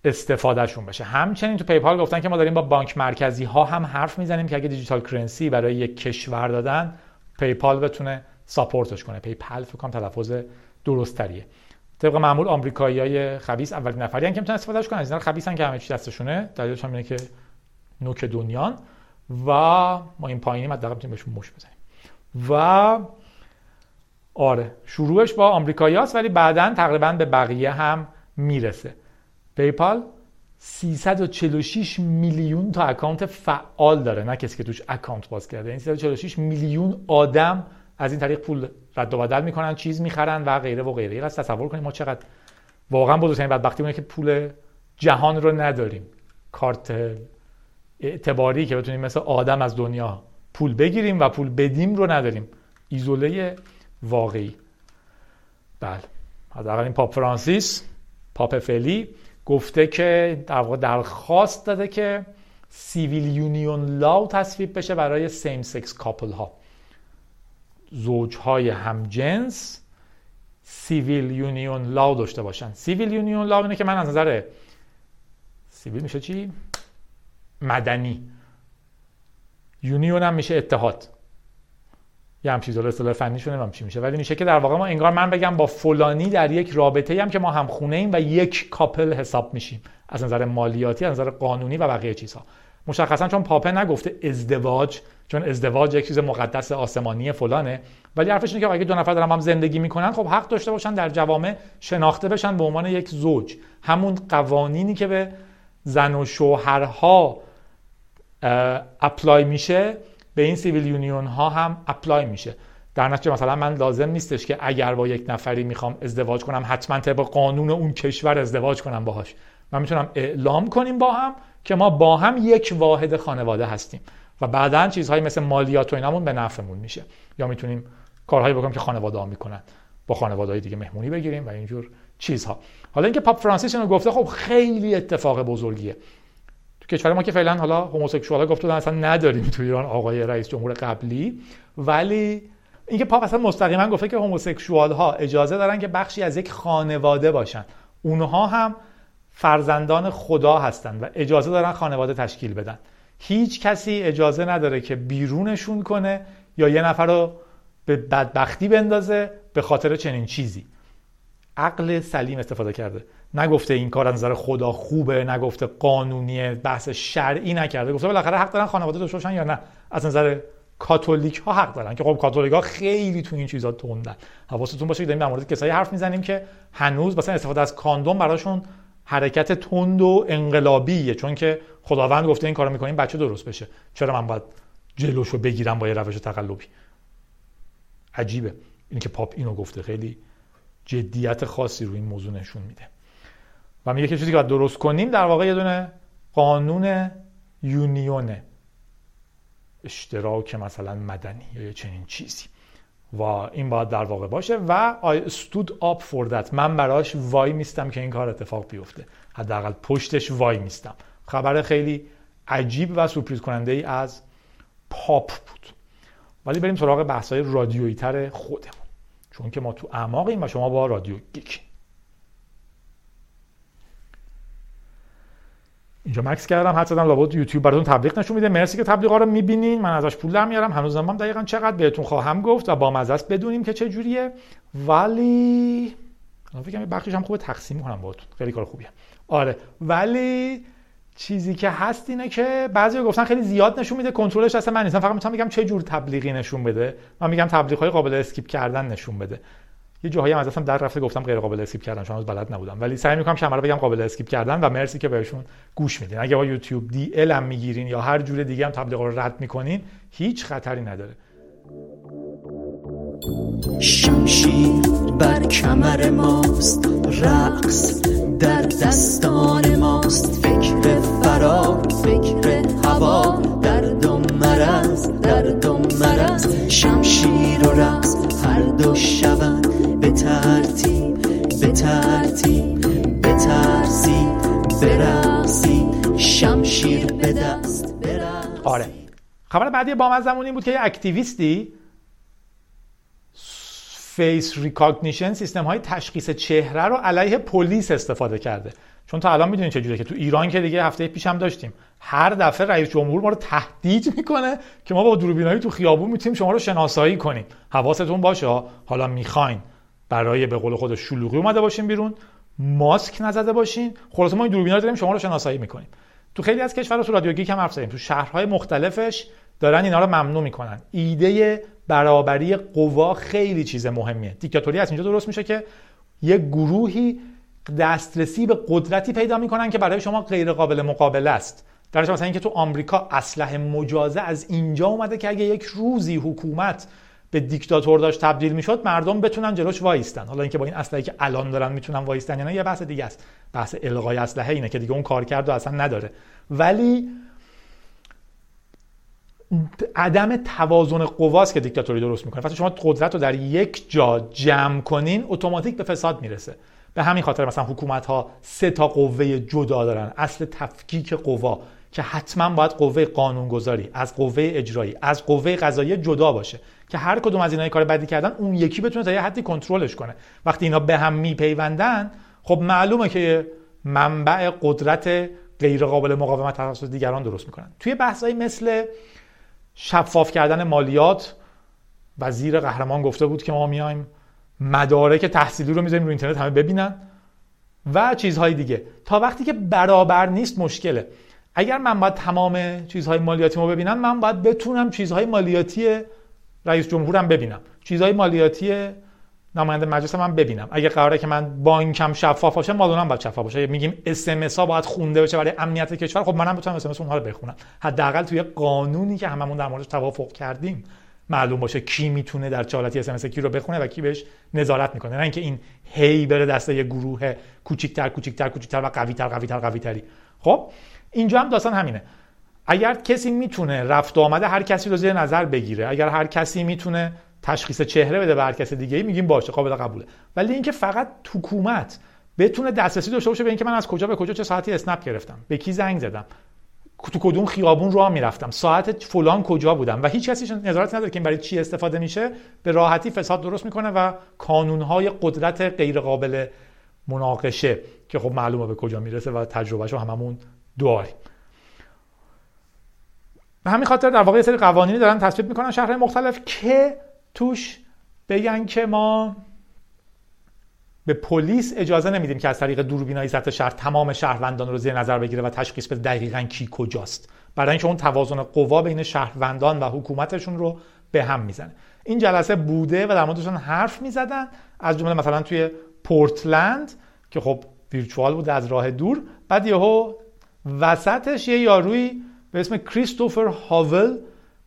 استفادهشون بشه. همچنین تو PayPal گفتن که ما داریم با بانک مرکزی ها هم حرف می‌زنیم که اگه digital currency برای یک کشور دادن PayPal بتونه support ش کنه. PayPal فکر کنم تلفظ درست تریه طبق معمول آمریکاییای خبیث اولین نفری که می‌تونن استفادهش کنن. از خبیثن که همه چی دستشونه. دلیلش هم اینه که نوک دنیان. و ما این پایینی حداقل می‌تونیم بهشون مشت بزنیم. و آره شروعش با آمریکاییاست ولی بعدا تقریبا به بقیه هم می‌رسه. PayPal 346 میلیون تا اکانت فعال داره. نه کسی که توش اکانت باز کرده. این 346 میلیون آدم از این طریق پول رد و بدل می‌کنن چیز می‌خرن و غیره و غیره. از تصور کنیم ما چقدر واقعا بزرگترین بدبختی اونه که پول جهان رو نداریم. کارت اعتباری که بتونیم مثل آدم از دنیا پول بگیریم و پول بدیم رو نداریم. ایزوله واقعی. بله. حداقل این پاپ فرانسیس پاپ فعلی گفته که در واقع درخواست داده که civil union law تصویب بشه برای same-sex couple ها زوجهای همجنس civil union law داشته باشن. civil union law اینه که من از نظر civil میشه چی؟ مدنی. union هم میشه اتحاد. یه هم چیزا اصطلاح فنی شونه چی میشه. ولی میشه که در واقع ما انگار من بگم با فلانی در یک رابطه هم که ما هم خونه ایم و یک couple حساب میشیم. از نظر مالیاتی از نظر قانونی و بقیه چیزها. مشخصا چون پاپه نگفته ازدواج چون ازدواج یک چیز مقدس آسمانی فلانه. ولی حرفش اینه که اگه دو نفر دارن هم زندگی می‌کنن خب حق داشته باشن در جوامع شناخته بشن به عنوان یک زوج. همون قوانینی که به زن و شوهرها apply میشه به این civil union ها هم apply میشه. در نتیجه مثلا من لازم نیستش که اگر با یک نفری می‌خوام ازدواج کنم حتما طبق قانون اون کشور ازدواج کنم باهاش. من می‌تونم اعلام کنیم با هم که ما با هم یک واحد خانواده هستیم. و بعدا چیزهایی مثل مالیات و اینامون به نفعمون میشه. یا می‌تونیم کارهایی بکنیم که خانواده ها می‌کنن. با خانواده های دیگه مهمونی بگیریم و اینجور چیزها. حالا اینکه پاپ فرانسیس اینو گفته خب خیلی اتفاق بزرگیه. تو کشور ما که فعلا حالا هوموسکسوال گفته اصلا نداریم تو ایران آقای رئیس جمهور قبلی. ولی اینکه پاپ اصلا مستقیما گفته که هوموسکسوال ها اجازه دارن که بخشی از یک خانواده باشن. اونها هم فرزندان خدا هستند و اجازه دارن خانواده تشکیل بدن. هیچ کسی اجازه نداره که بیرونشون کنه یا یه نفر رو به بدبختی بندازه به خاطر چنین چیزی. عقل سلیم استفاده کرده. نگفته این کار از نظر خدا خوبه نگفته قانونیه بحث شرعی نکرده. گفته بالاخره حق دارن خانواده داشته یا نه؟ از نظر کاتولیک ها حق دارن. که خب کاتولیک ها خیلی تو این چیزا تندن. حواستون باشه که داریم در مورد کسایی حرف می‌زنیم که هنوز مثلا استفاده از کاندوم براشون حرکت تند و انقلابیه. چون که خداوند گفته این کارو می‌کنیم بچه درست بشه. چرا من باید جلوشو بگیرم با یه روش تقلبی؟ عجیبه. این که پاپ اینو گفته. خیلی جدیت خاصی روی این موضوع نشون میده. و میگه که چیزی که باید درست کنیم در واقع یه دونه قانون یونیون اشتراک مثلا مدنی یا چنین چیزی. و این باید در واقع باشه و I stood up for that. من براش وای میستم که این کار اتفاق بیفته. حداقل پشتش وای میستم. خبر خیلی عجیب و سورپریز کننده ای از پاپ بود. ولی بریم سراغ بحث های رادیویی تر خودمون. چون که ما تو اعماقیم و شما با رادیو گیک اینجا مکس کردم حد زدم لابد یوتیوب براتون تبلیغ نشون میده. مرسی که تبلیغا رو می‌بینین. من ازش پول در میارم. هنوز هم دقیقا چقدر بهتون خواهم گفت و با مزه بدونیم که چه جوریه ولی فکر بخشش هم خوبه تقسیم کنم باهاتون. خیلی کار خوبیه. آره. ولی چیزی که هست اینه که بعضی گفتن خیلی زیاد نشون میده کنترلش اصلا من نیستم فقط می‌تونم بگم چه جور تبلیغی نشون بده. من میگم تبلیغ های قابل skip کردن نشون بده. یه جاهایی هم از اصلا در رفته گفتم غیر قابل skip کردن چون بلد نبودم. ولی سعی می‌کنم رو بگم قابل skip کردن و مرسی که بهشون گوش میدین. اگه با youtube-dl هم می‌گیرین یا هر جور دیگه هم تبلیغ رو رد می‌کنین هیچ خطری نداره. شمشیر بر کمر ماست رقص در دستان ماست. فکر فرار فکر هوا درد و مرز درد و مرز شمشیر و رقص هر دو شود به ترتیب به ترتیب به ترتیب برقصی شمشیر به دست برقصی آره. خبر بعدی با من زمانی بود که یه activist ی face recognition سیستم های تشخیص چهره رو علیه پلیس استفاده کرده. چون تا الان می‌دونید چجوریه که تو ایران که دیگه هفته پیش هم داشتیم. هر دفعه رئیس جمهور ما رو تهدید می‌کنه که ما با دوربینایی تو خیابون می‌تونیم شما رو شناسایی کنیم. حواستون باشه حالا می‌خواین برای به قول خود شلوغی اومده باشین بیرون ماسک نزده باشین. خلاص ما این دوربینا داریم شما رو شناسایی می‌کنیم. تو خیلی از کشورها تو رادیو گیک هم حرف تو شهرهای مختلفش دارن اینا رو ممنوع می‌کنن. ایده برابری قوا خیلی چیز مهمیه. دیکتاتوری از اینجا درست میشه که یه گروهی دسترسی به قدرتی پیدا می‌کنن که برای شما غیر قابل مقابله است. در مثلا اینکه تو آمریکا اسلحه مجازه از اینجا اومده که اگه یک روزی حکومت به دیکتاتور داشت تبدیل می‌شد مردم بتونن جلوش وایستن. حالا اینکه با این اسلحه که الان دارن می‌تونن وایستن یا نه یه بحث دیگه است. بحث الغای اسلحه اینه که دیگه اون کار کرد و اصلا نداره. ولی عدم توازن قواست که دیکتاتوری درست می‌کنه. وقتی شما قدرت رو در یک جا جمع کنین اتوماتیک به فساد می‌رسه. به همین خاطر مثلا حکومت ها سه تا قوه جدا دارن. اصل تفکیک قوا که حتما باید قوه قانونگذاری از قوه اجرایی از قوه قضایی جدا باشه. که هر کدوم از اینا کار بدی کردن اون یکی بتونه تا یه حدی کنترلش کنه. وقتی اینا به هم میپیوندن خب معلومه که منبع قدرت غیر قابل مقاومت توسط دیگران درست می‌کنن. توی بحثایی مثل شفاف کردن مالیات وزیر قهرمان گفته بود که ما میایم مدارک تحصیلی رو می‌ذاریم رو اینترنت همه ببینن و چیزهای دیگه. تا وقتی که برابر نیست مشکله. اگر من باید تمام چیزهای مالیاتی ما ببینم من باید بتونم چیزهای مالیاتی رئیس جمهورم ببینم. چیزهای مالیاتی نماینده مجلس من ببینم. اگه قراره که من بانکم شفاف باشه مال اونم باید شفاف باشه. میگیم اس ام اس ها باید خونده بشه برای امنیت کشور. خب منم بتونم اس ام اس اونها رو بخونم. حداقل توی قانونی که هممون در موردش توافق کردیم. معلوم باشه کی می‌تونه در چالتی اس کی رو بخونه و کی بهش نظارت می‌کنه. نه اینکه این هی بره دسته یه گروه کوچیک‌تر کوچیک‌تر کوچیک‌تر و قوی‌تر قوی‌تر قوی‌تری. خب اینجا هم داستان همینه. اگر کسی می‌تونه رفت و آمده هر کسی رو زیر نظر بگیره اگر هر کسی می‌تونه تشخیص چهره بده به هر کسی دیگه میگیم باشه قابل قبوله. ولی اینکه فقط حکومت بتونه دسترسی داشته باشه به اینکه من از کجا به کجا چه ساعتی اسنپ گرفتم به کی زنگ زدم تو کدوم خیابون راه می‌رفتم. ساعت فلان کجا بودم؟ و هیچ کسی نظارت نداره که این برای چی استفاده میشه. به راحتی فساد درست می‌کنه و کانونهای قدرت غیر قابل مناقشه که خب معلومه به کجا می‌رسه و تجربهشو هممون داریم. به همین خاطر در واقع سری قوانینی دارن تصویب می‌کنن شهرهای مختلف که توش بگن که ما به پلیس اجازه نمیدیم که از طریق دوربینای سطح شهر تمام شهروندان رو زیر نظر بگیره و تشخیص بده دقیقا کی کجاست. برای اینکه اون توازن قوا بین شهروندان و حکومتشون رو به هم می‌زنه. این جلسه بوده و در موردشون حرف می‌زدن. از جمله مثلا توی پورتلند که خب ویرچوال بوده از راه دور بعد یهو وسطش یه یاروی به اسم کریستوفر هاول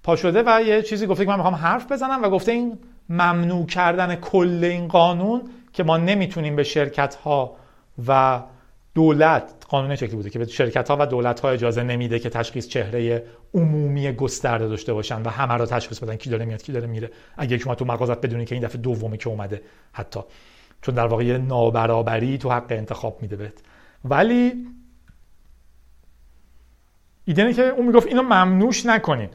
پا شده و یه چیزی گفته که من می‌خوام حرف بزنم و گفته این ممنوع کردن کل این قانون که ما نمی‌تونیم به شرکت ها و دولت قانون شکلی بوده که به شرکت ها و دولت ها اجازه نمیده که تشخیص چهره عمومی گسترده داشته باشن و همه را تشخیص بدن کی داره میاد کی داره میره. اگه شما تو مغازت بدونی که این دفعه دومه که اومده حتی. چون در واقع نابرابری تو حق انتخاب میده بهت. ولی ایده که اون می‌گفت اینو ممنوش نکنین.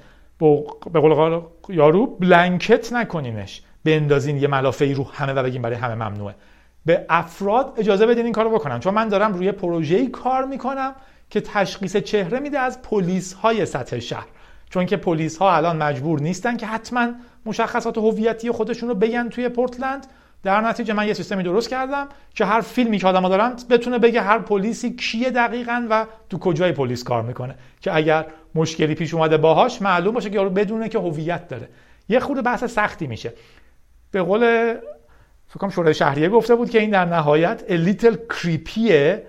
به قول یارو بلنکت نکنینش. بندازین یه ملافه رو همه و بگین برای همه ممنوعه. به افراد اجازه بدین این کارو بکنن. چون من دارم روی پروژه‌ای کار می‌کنم که تشخیص چهره میده از پلیس های سطح شهر. چون که پلیس ها الان مجبور نیستن که حتما مشخصات هویتی خودشون رو بگن توی پورتلند. در نتیجه من یه سیستمی درست کردم که هر فیلمی که آدما دارن بتونه بگه هر پلیسی کیه دقیقا و تو کجای پلیس کار می‌کنه. که اگر مشکلی پیش اومده باهاش معلوم باشه که بدونه که هویت داره. یه خورده بحث سختی میشه. به قول فکر شورای شهریه گفته بود که این در نهایت لیتل کریپیه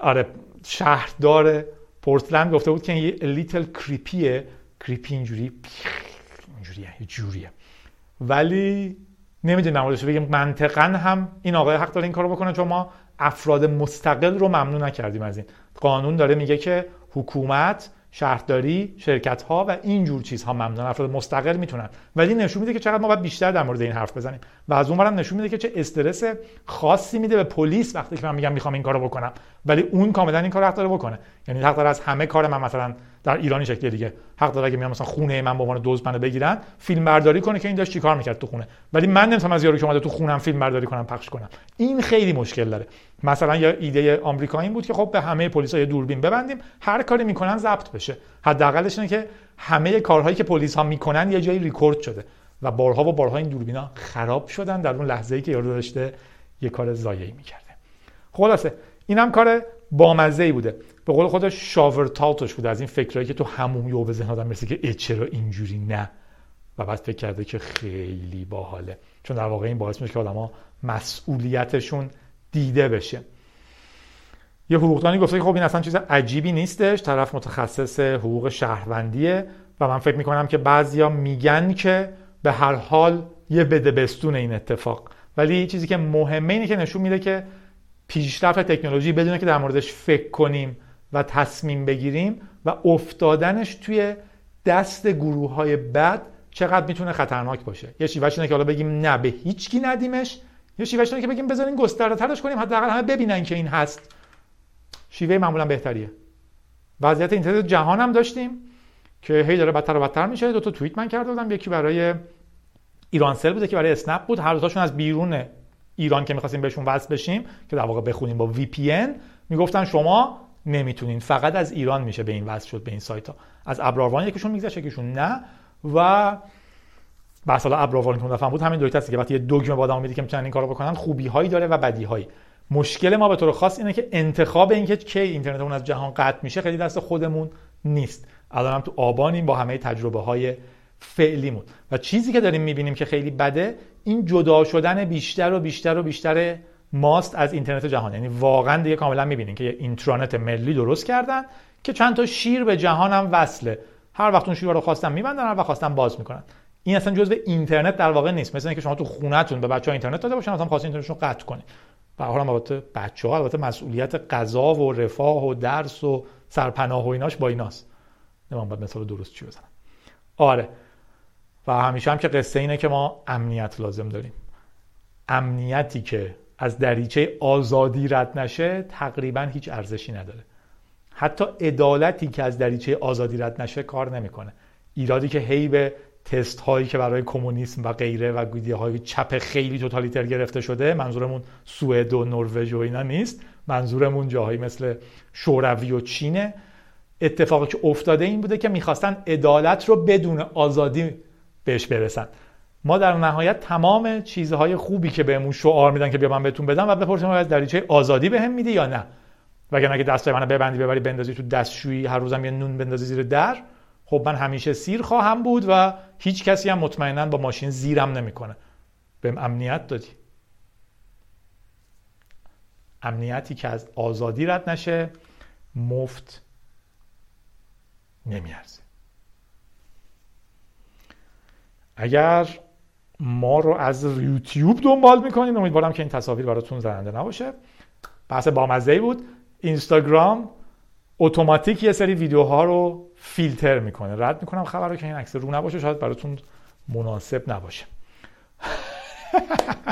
آره شهردار پورتلند گفته بود که این لیتل کریپیه کریپی اینجوری اینجوریه جوریه. ولی نمی‌دونم موردش بگیم. منطقا هم این آقای حق داره این کارو بکنه چون ما افراد مستقل رو ممنوع نکردیم از این. قانون داره میگه که حکومت شهرداری شرکت ها و این جور چیزها ممنون افراد مستقل می‌تونن. ولی نشون میده که چقدر ما باید بیشتر در مورد این حرف بزنیم. و از اون نشون میده که چه استرس خاصی میده به پلیس وقتی که من میگم می‌خوام این کارو بکنم. ولی اون کاملا این کار حق داره بکنه. یعنی حق داره از همه کار من مثلا در ایرانی شکلی دیگه. حق داره اگه میام مثلا خونه من به عنوان دزد منو بگیرن فیلم برداری کنه که این داشت چیکار می‌کرد تو خونه. ولی من نمی‌تونم از یارو که اومده تو خونم فیلم برداری کنم پخش کنم. این خیلی مشکل داره. مثلا یا ایده آمریکا این بود که خب به همه پلیسا یه دوربین ببندیم هر کاری می‌کنن ضبط بشه. حداقلش اینه که همه کارهایی که پلیس ها می‌کنن یه جایی ریکورد شده و بارها و بارها این دوربینا خراب شدن در اون لحظه‌ای که یارو داشته یه کار زایه‌ای می‌کرده. خلاصه اینم کار بامزه ای بوده. به قول خودش شاور تالتش بوده از این فکرایی که تو همون یو به ذهن آدم می‌رسه که چرا اینجوری نه؟ و بعد فکر کرده که خیلی باحاله. چون در واقع این باعث میشه که آدما مسئولیتشون دیده بشه. یه حقوقدانی گفته که خب این اصلا چیز عجیبی نیستش طرف متخصص حقوق شهروندیه و من فکر می‌کنم که بعضیا میگن که به هر حال یه بده بستون این اتفاق. ولی چیزی که مهمه اینه که نشون میده که پیشرفت تکنولوژی بدونه که در موردش فکر کنیم و تصمیم بگیریم و افتادنش توی دست گروه های بد چقدر می‌تونه خطرناک باشه. یه شیوهش اینه که حالا بگیم نه به هیچکی ندیمش. یه شیوهش که بگیم بذارین گسترده ترش کنیم حداقل همه ببینن که این هست. شیوه معمولا بهتریه. وضعیت اینترنت جهان هم داشتیم که هی داره بدتر و بدتر میشه. دو تا توییت من کرده بودم. یکی برای ایرانسل بوده که برای اسنپ بود. هر دوتاشون از بیرون ایران که می‌خواستیم بهشون وصل بشیم که در واقع بخونیم با VPN می‌گفتن شما نمی‌تونین. فقط از ایران میشه به این وصل شد به این سایت ها از ابراروان یکیشون میگذشت یکیشون نه. و بحث حالا ابراروان که دفعه بود همین دویت هست که وقتی یه دگمه با آدم میدی که می‌تونن این کارو بکنن خوبی هایی داره و بدی هایی مشکل ما به طور خاص اینه که انتخاب اینکه کی اینترنتمون از جهان قطع میشه خیلی دست خودمون نیست. الان هم تو آبانیم با همه تجربه های فعلیمون. و چیزی که داریم می‌بینیم که خیلی بده این جدا شدن بیشتر و بیشتر و بیشتر ماست از اینترنت جهان. یعنی واقعا دیگه کاملا می‌بینیم که یه اینترنت ملی درست کردن که چند تا شیر به جهان هم وصله. هر وقت اون شیر رو خواستن میبندن هر وقت خواستن باز می‌کنن. این اصلا جزء اینترنت در واقع نیست. مثل اینکه شما تو خونهتون به بچه‌ها اینترنت داده باشن مثلا خواستین اینترنتشون قطع کنید به هر حال البته بچه‌ها البته مسئولیت غذا و رفاه و درس و سرپناه و ایناش با ایناست. نمی‌دونم بعد مثال درست چی بزنم. آره. و همیشه هم که قصه اینه که ما امنیت لازم داریم. امنیتی که از دریچه آزادی رد نشه تقریبا هیچ ارزشی نداره. حتی عدالتی که از دریچه آزادی رد نشه کار نمی‌کنه. ایرادی که هی به تست هایی که برای کمونیسم و غیره و گویدی های چپ خیلی توتالیتر گرفته شده منظورمون سوئد و نروژ و اینا نیست. منظورمون جاهایی مثل شوروی و چینه. اتفاقی که افتاده این بوده که می‌خواستن عدالت رو بدون آزادی بهش برسن. ما در نهایت تمام چیزهای خوبی که بهمون شعار میدن که بیا من بهتون بدم و بپرسیم از دریچه آزادی بهم میدی یا نه. وگرنه اگه دستای منو ببندی ببری بندازی تو دستشویی هر روزم یه نون بندازی زیر در. خب من همیشه سیر خواهم بود و هیچ کسی هم مطمئنا با ماشین زیرم نمی‌کنه. بهم امنیت دادی. امنیتی که از آزادی رد نشه مفت نمیارزه. اگر ما رو از یوتیوب دنبال می‌کنین امیدوارم که این تصاویر براتون زننده نباشه. بحث بامزه بود. اینستاگرام اتوماتیک یه سری ویدیوها رو فیلتر می‌کنه. رد می‌کنم خبر رو که این عکس رو نباشه شاید براتون مناسب نباشه.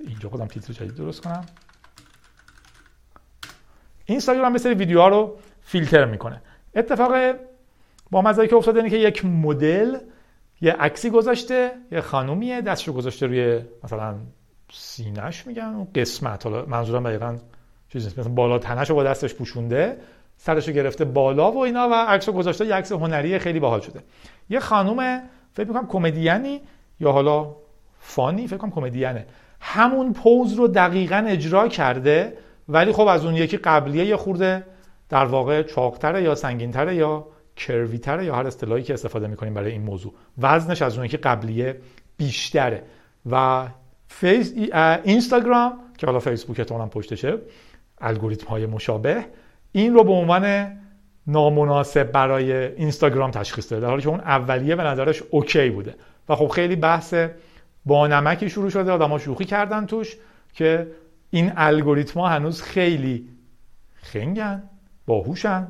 اینجا خودم تیتر جدید درست کنم. اینستاگرام یه سری ویدیوها رو فیلتر می‌کنه. اتفاق با مزایی که افتاده اینه که یک مدل یه عکسی گذاشته یه خانومیه دستشو گذاشته روی مثلا سینش میگن قسمت. حالا منظورم دقیقا چیزی مثلا بالا تنش رو با دستش پوشونده. سرشو گرفته بالا و اینا و عکسو گذاشته یه عکس هنری خیلی باحال شده. یه خانوم فکر می‌کنم comedian ی یا حالا funny فکر کنم comedian ه همون pose رو دقیقا اجرا کرده ولی خب از اون یکی قبلیه یه خورده در واقع چاقتره یا سنگینتره یا کرویتره یا هر اصطلاحی که استفاده می‌کنیم برای این موضوع. وزنش از اون یکی قبلیه بیشتره. و فیس اینستاگرام که حالا فیسبوک هم پشتشه الگوریتم های مشابه این رو به عنوان نامناسب برای اینستاگرام تشخیص داده در حالی که اون اولیه به نظرش اوکی بوده و خب خیلی بحث با نمکی شروع شده آدما شوخی کردن توش که این الگوریتم ها هنوز خیلی خنگن باهوشن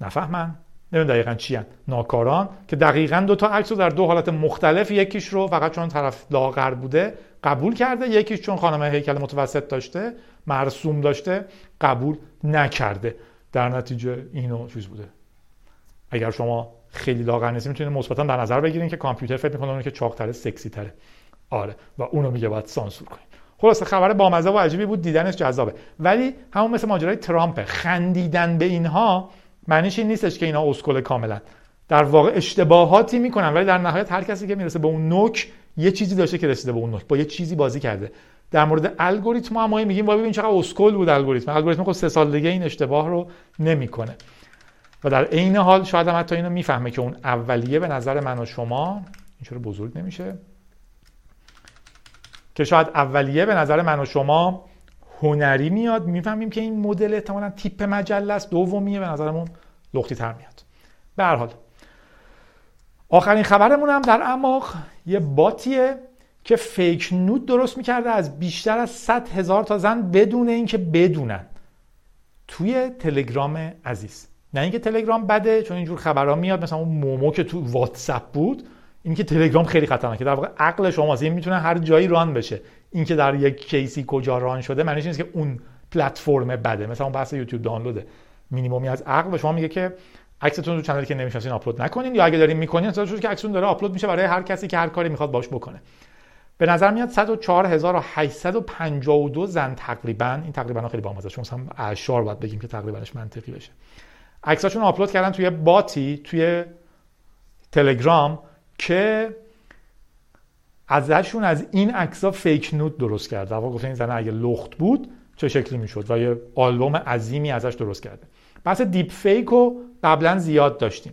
نفهمن نمی‌دونم دقیقا چی. ناکاران که دقیقا دو تا عکس رو در دو حالت مختلف یکیش رو فقط چون طرف لاغر بوده قبول کرده یکیش چون خانم هیکل متوسط داشته مرسوم داشته قبول نکرده در نتیجه اینو چیز بوده. اگر شما خیلی لاغر نیستی می‌تونید مثبتا در نظر بگیرید که کامپیوتر فکر می‌کنه که چاقتره سکسی تره آره. و اونو میگه باید سانسور کنید خلاصه خبر بامزه و عجیبی بود دیدنش جذابه. ولی همون مثل ماجرای ترامپ خندیدن به اینها معنیش این نیستش که اینا اسکل کاملا در واقع اشتباهاتی می‌کنن ولی در نهایت هر کسی که می‌رسه به اون نوک یه چیزی داشته که رسیده به اون نوک. با یه چیزی بازی کرده. در مورد الگوریتم هم ما میگیم ببین چقدر اسکل بود الگوریتم. الگوریتم خب سه سال دیگه این اشتباه رو نمی‌کنه. و در عین حال شاید هم حتی اینو می‌فهمه که اون اولیه به نظر من و شما این بزرگ نمیشه؟ که شاید اولیه به نظر من و شما هنری میاد می‌فهمیم که این مدل احتمالا تیپ مجله است دومیه به نظرمون لختی تر میاد. به هر حال آخرین خبرمون هم در اماق یه باتیه. که فیک نود درست می‌کرده از بیشتر از 100 هزار تا زن بدون اینکه بدونن. توی تلگرام عزیز. نه اینکه تلگرام بده چون اینجور خبرها میاد مثلا اون مومو که تو واتساپ بود اینکه تلگرام خیلی خطرناکه. در واقع عقل شماست این می‌تونه هر جایی ران بشه. اینکه در یک کیسی کجا ران شده معنیش نیست که اون پلتفرم بده. مثلا اون بحث یوتیوب دانلوده. مینیمومی از عقل به شما میگه که عکستون رو چنلی که نمی‌شناسین آپلود نکنین. یا اگه دارین می‌کنین اصلا که عکستون داره آپلود میشه برای هر کسی که هر کاری می‌خواد باش بکنه. به نظر میاد 104852 زن تقریبا این تقریبا خیلی بامزه چون مثلا اشار باید بگیم که تقریباش منطقی بشه. عکساشون آپلود کردن توی باتی توی تلگرام که ازشون از این عکسا فیک نود درست کرد. در واقع این زنه اگه لخت بود چه شکلی می‌شد؟ و یه آلبوم عظیمی ازش درست کرده. بحث دیپ فیک رو قبلا زیاد داشتیم.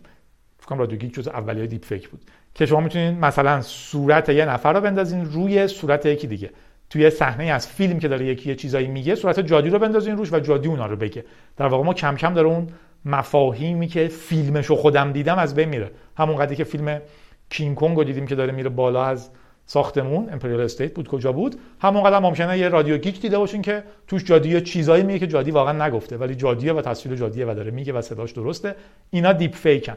فکر کنم رادیو گیک جز اولیای دیپ فیک بود. که شما می‌تونید مثلا صورت یه نفر رو بندازین روی صورت یکی دیگه. توی صحنه از فیلم که داره یکی یه چیزایی میگه صورت جادی رو بندازین روش و جادی اونا رو بگه. در واقع ما کم کم داره اون مفاهیمی که فیلمشو خودم دیدم از بین میره. همون قضیه که فیلم کینگ کنگ رو دیدیم که داره میره بالا از ساختمون امپریال استیت بود کجا بود؟ همون قدم ممکنه یه رادیو گیک دیده باشین که توش جادی چیزایی میگه که جادی واقعا نگفته ولی جادیه و تصویر جادیه و داره میگه و صداش درسته. اینا دیپ فیکن.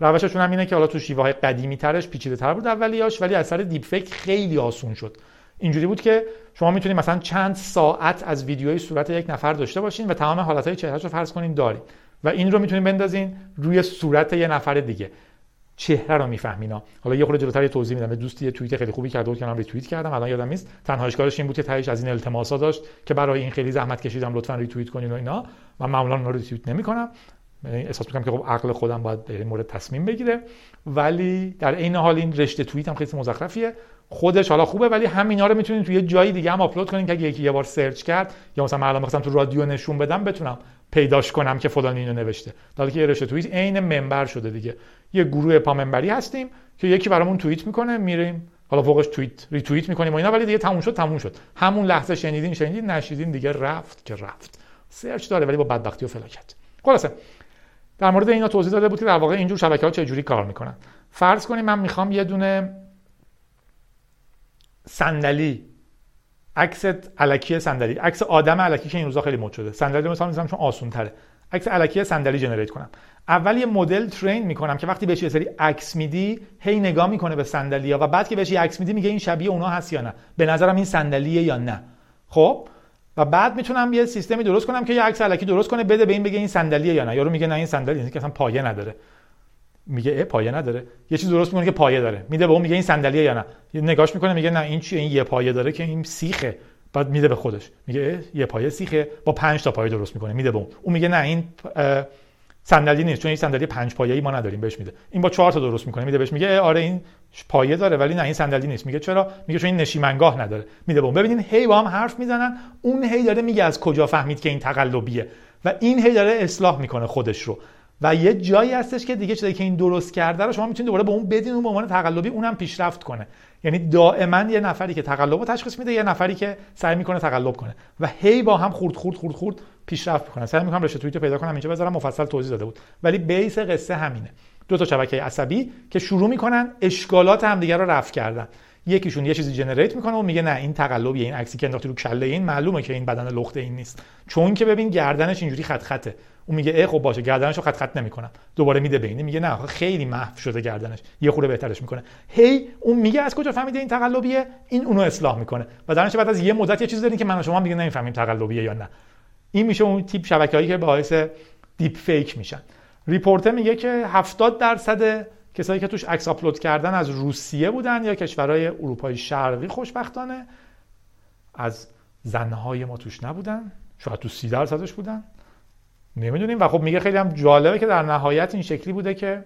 روششون هم اینه که حالا تو شیوه های قدیمی ترش پیچیده تر بود اولیاش ولی اثر دیپ فیک خیلی آسون شد. اینجوری بود که شما می‌تونید مثلا چند ساعت از ویدیوی صورت یک نفر داشته باشین و تمام حالتهای چهرهش رو فرض کنین دارین و این رو می‌تونید بندازین روی صورت یه نفر دیگه. چهره رو میفهمینا حالا یه خورده جلوتر یه توضیح میدم. دوستی یه توییت خیلی خوبی کرده بود که من ریتوییت کردم. الان یادم نیست. تنها اشکالش این بود که تهش از این التماسا داشت که برای این خیلی زحمت کشیدم لطفا ریتوییت کنین و اینا. من معمولا اونا رو ریتوییت نمی‌کنم. احساس می‌کنم که خب عقل خودم باید به این مورد تصمیم بگیره. ولی در عین حال این رشته توییت هم خیلی مزخرفیه. خودش حالا خوبه ولی همینا رو می‌تونید توی جای دیگه هم آپلود کنین که اگه یکی یه بار search کرد یا مثلا من الان تو رادیو نشون بدم بتونم پیداش کنم که فلان اینو نوشته. در که یه رشته توییت عین منبر شده دیگه. یه گروه پا منبری هستیم که یکی برامون توییت می‌کنه میریم. حالا فوقش توییت ریتوییت می‌کنیم و اینا ولی دیگه تموم شد تموم شد. همون لحظه شنیدین شنیدین نشیدین دیگه رفت که رفت. search داره ولی با بدبختی و فلاکت. خلاصه در مورد اینا توضیح داده بود که در واقع اینجور شبکه ها جوری کار می‌کنن. فرض کنیم من می‌خوام یه دونه صندلی عکس الکی صندلی عکس آدم الکی که این روزا خیلی مد شده. صندلی مثلا می‌ذارم چون آسون تره عکس الکی صندلی generate کنم. اول یه مدل train می‌کنم که وقتی بهش یه سری عکس میدی هی نگاه می‌کنه به صندلی‌ها و بعد که بهش عکس میدی میگه این شبیه اونا هست یا نه. به نظرم این صندلیه یا نه. خب؟ و بعد می‌تونم یه سیستمی درست کنم که یه عکس الکی درست کنه بده به این بگه این صندلیه یا نه. یارو میگه نه این صندلی که اصلا پایه نداره. میگه اه پایه نداره. یه چیز درست می‌کنه که پایه داره. میده به اون میگه این صندلیه یا نه. نگاش می‌کنه میگه نه این چیه این یه پایه داره که این سیخه. بعد میده به خودش. میگه یه پایه سیخه. با 5 تا پایه درست می‌کنه. میده به اون. اون میگه نه این صندلی نیست چون این صندلی پنج پایه‌ای ما نداریم بهش میده. این با چهار تا درست می‌کنه میده بهش میگه آره این پایه داره ولی نه این صندلی نیست. میگه چرا؟ میگه چون این نشیمنگاه نداره. میده به اون ببینین هی با هم حرف می‌زنن اون هی داره میگه از کجا فهمید که این تقلبیه. و این هی داره اصلاح می‌کنه خودش رو. و یه جایی هستش که دیگه چیزی که این درست کرده رو شما می‌تونید دوباره به اون بدین اون به عنوان تقلبی اونم پیشرفت کنه. یعنی دائما یه نفری که تقلب تشخیص میده یه نفری که سعی می‌کنه تقلب کنه. و هی با هم خورد خورد خورد خورد. پیشرفت می‌کنن سعی می‌کنم رشته توییت پیدا کنم اینجا بذارم مفصل توضیح داده بود. ولی بیس قصه همینه. دو تا شبکه عصبی که شروع می‌کنن اشکالات همدیگه رو رفع کردن. یکیشون یه چیزی جنریت می‌کنه و میگه نه این تقلبیه این عکسی که انداختی رو کله این معلومه که این بدن لخته این نیست. چون که ببین گردنش اینجوری خط خطه اون میگه ای خب باشه گردنشو خط خط نمی‌کنم. دوباره میده بینه میگه نه خیلی محو شده گردنش. یه خورده بهترش می‌کنه. هی اون میگه از کجا فهمیده این تقلبیه؟ این اونو اصلاح می‌کنه. و در بعد از یه مدت یه چیز دارین که من و شما میگه نمی‌فهمیم تقلبیه یا نه. این میشه اون تیپ شبکه‌ای که باعث دیپ فیک میشن. report ه میگه که 70 درصد کسایی که توش عکس آپلود کردن از روسیه بودن یا کشورهای اروپای شرقی خوشبختانه از زنهای ما توش نبودن. شاید تو 30 درصدش بودن. نمی‌دونیم. و خب میگه خیلی هم جالبه که در نهایت این شکلی بوده که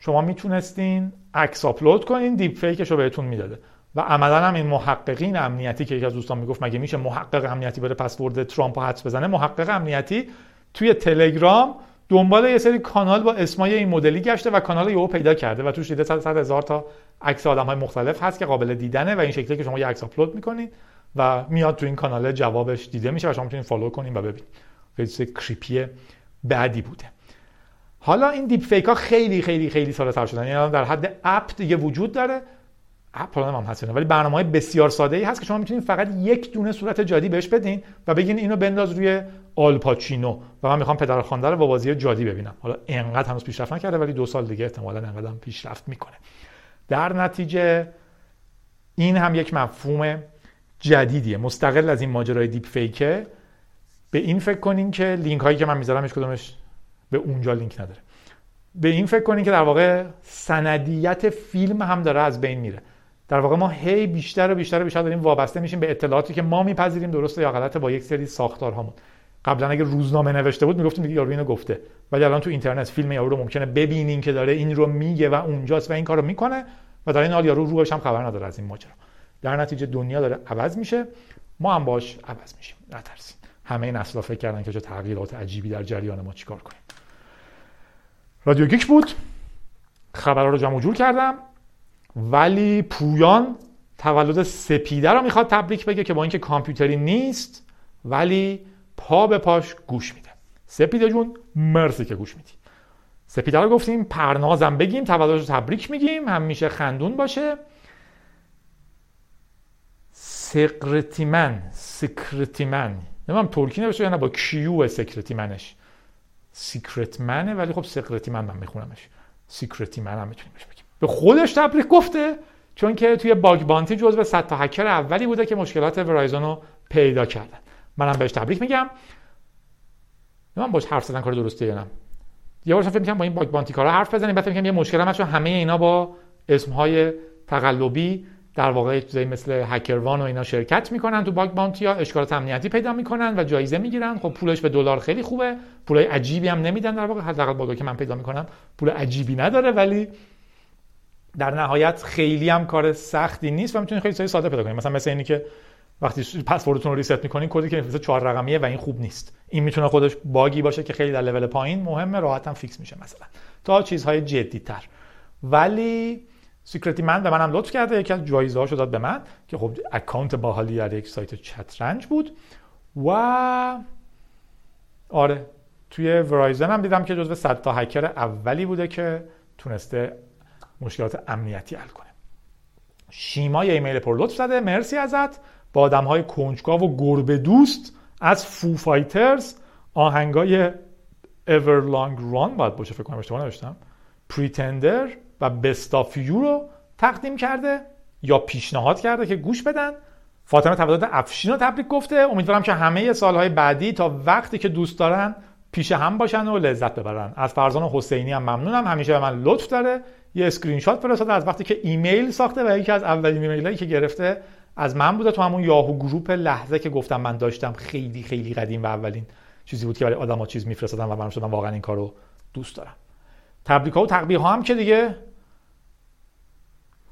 شما می‌تونستین عکس آپلود کنین دیپ فیکش رو بهتون می‌داده. و عملا هم این محققین امنیتی که یکی از دوستان می‌گفت مگه میشه محقق امنیتی بره پسورد ترامپ حدس بزنه؟ محقق امنیتی توی تلگرام دنبال یه سری کانال با اسمای این مدلی گشته و کانال یهو پیدا کرده و توش دیده صد هزار تا عکس آدم های مختلف هست که قابل دیدنه و این شکلی که شما یه عکس آپلود می‌کنید و میاد تو این کانال جوابش دیده میشه و شما می‌تونید follow کنین و ببینید. خیلی creepy بعدی بوده. حالا این دیپ فیک ها خیلی خیلی خیلی ساده تر شدن. یعنی در حد اپ دیگه وجود داره. اپ هم هست ولی برنامه های بسیار ساده ای هست که شما می‌تونید فقط یک دونه صورت جادی بهش بدین و بگین اینو بنداز روی آل پاچینو و من می‌خوام پدر خوانده رو با بازی جادی ببینم. حالا انقدر هنوز پیشرفت نکرده ولی دو سال دیگه احتمالا انقدر هم پیشرفت می‌کنه. در نتیجه این هم یک مفهوم جدیدیه. مستقل از این ماجرای deep fake ه. به این فکر کنین که لینک هایی که من می‌ذارم هیچ کدومش به اونجا لینک نداره. به این فکر کنین که در واقع سندیت فیلم هم داره از بین میره. در واقع ما هی بیشتر و بیشتر و بیشتر داریم وابسته میشیم به اطلاعاتی که ما میپذیریم درسته یا غلطه با یک سری ساختارهامون. قبلا اگه روزنامه نوشته بود می‌گفتیم دیگه یارو اینو گفته. ولی الان تو اینترنت فیلم یارو رو ممکنه ببینین که داره این رو میگه و اونجاست و این کارو می‌کنه و در این حال یارو روش هم خبر نداره از این ماجرا. در نتیجه دنیا داره عوض میشه. ما هم باش عوض میشیم. نترسین. همه نسلا فکر کردن که چه تغییرات عجیبی در جریان ما چیکار کنیم. رادیو گیک بود. خبرها رو جمع جور کردم. ولی پویان تولد سپیده رو می‌خواد تبریک بگه که با اینکه کامپیوتری نیست ولی پا به پاش گوش میده. سپیده جون مرسی که گوش میدی. سپیده رو گفتیم پرنازم بگیم تولدش رو تبریک میگیم همیشه خندون باشه. سقرتیمن سکرتیمن. نمی‌دونم ترکی نوشته یا نه با کیو سکرتیمنش؟ سیکرت منه ولی خب سکرتی من میخونمش. سیکرتی من هم می‌تونیم به خودش تبریک گفته چون که توی باگ بانتی جزو 100 تا هکر اولی بوده که مشکلات ورایزون رو پیدا کردن. منم بهش تبریک میگم. من باش حرف زدن کار درسته یا نه؟ یه بارش فکر می‌کنم با این باگ بانتی کارا حرف بزنیم بعد میگم یه مشکل هم همه اینا با اسمهای تقلبی در واقع چیزایی مثل هکروان و اینا شرکت می‌کنن تو باگ بانتی ها اشکالات امنیتی پیدا می‌کنن و جایزه می‌گیرن. خب پولش به دلار خیلی خوبه پول عجیبی هم نمیدن در واقع حداقل باگا که من پیدا می‌کنم پول عجیبی نداره ولی در نهایت خیلی هم کار سختی نیست و می‌تونید خیلی ساده پیدا کنید مثلا مثل اینی که وقتی پسوردتون رو ریست می‌کنین کدی که میفرسته چهار رقمیه و این خوب نیست. این می‌تونه خودش باگی باشه که خیلی در لول پایین. مهمه راحت هم fix میشه مثلا. تا چیزهای جدیتر. ولی سیکرتی من به منم لطف کرده یکی از جایزه هاشو داد به من که خب اکانت باحالی در یک سایت چلنج بود و آره توی ورایزن هم دیدم که جزو 100 تا هکر اولی بوده که تونسته مشکلات امنیتی حل کنه. شیما یه ایمیل پر لطف زده. مرسی ازت. با آدم های و گربه دوست از فو فایترز آهنگای Everlong, Run باید باشه فکر کنم اشتباه نوشتم. Pretender و Best of You رو تقدیم کرده یا پیشنهاد کرده که گوش بدن. فاطمه تولد افشین رو تبریک گفته. امیدوارم که همه سالهای بعدی تا وقتی که دوست دارن پیش هم باشن و لذت ببرن. از فرزان حسینی هم ممنونم. همیشه به من لطف داره. یه اسکرین شات فرستاده از وقتی که ایمیل ساخته و یکی از اولین ایمیلایی که گرفته از من بوده تو همون یاهو گروپ لحظه که گفتم من داشتم خیلی خیلی قدیم و اولین چیزی بود که برای آدما چیز میفرستادن و من شدم واقعا این کارو دوست دارم. تبریک ها و تقبیح ها هم که دیگه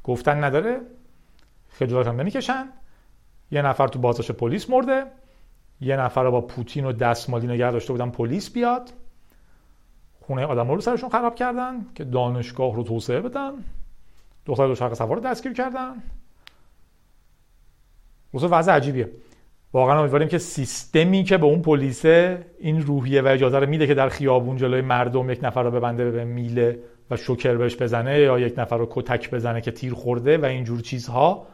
گفتن نداره. خجالت هم نمی‌کشن. یه نفر تو بازداشت پلیس مرده. یه نفر رو با پوتین و دستمالی نگه داشته بودن پلیس بیاد. خونه آدم رو سرشون خراب کردن که دانشگاه رو توسعه بدن. دختر دو شرق سوار رو دستگیر کردن. وضع عجیبیه. واقعا امیدواریم که سیستمی که به اون پلیس این روحیه و اجازه رو میده که در خیابون جلوی مردم یک نفر رو ببنده به میله و شوکر بهش بزنه یا یک نفر رو کتک بزنه که تیر خورده و اینجور چیزها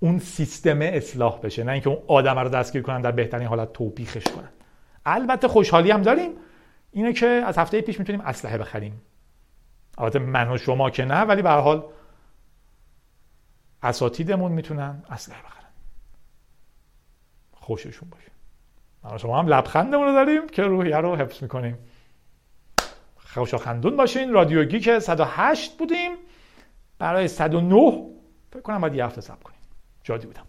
اون سیستم اصلاح بشه. نه اینکه اون آدم رو دستگیر کنن در بهترین حالت توبیخش کنن. البته خوشحالی هم داریم. اینه که از هفته پیش می‌تونیم اسلحه بخریم. البته من و شما که نه ولی به حال اساتیدمون می‌تونن اسلحه بخرن. خوششون باشه. من شما هم لبخندمون رو داریم که روحیه رو حفظ می‌کنیم. خوشا خندون باشین. رادیو گیک 108 بودیم. برای 109 فکر کنم باید یه هفته سب کنیم. جادی بودم.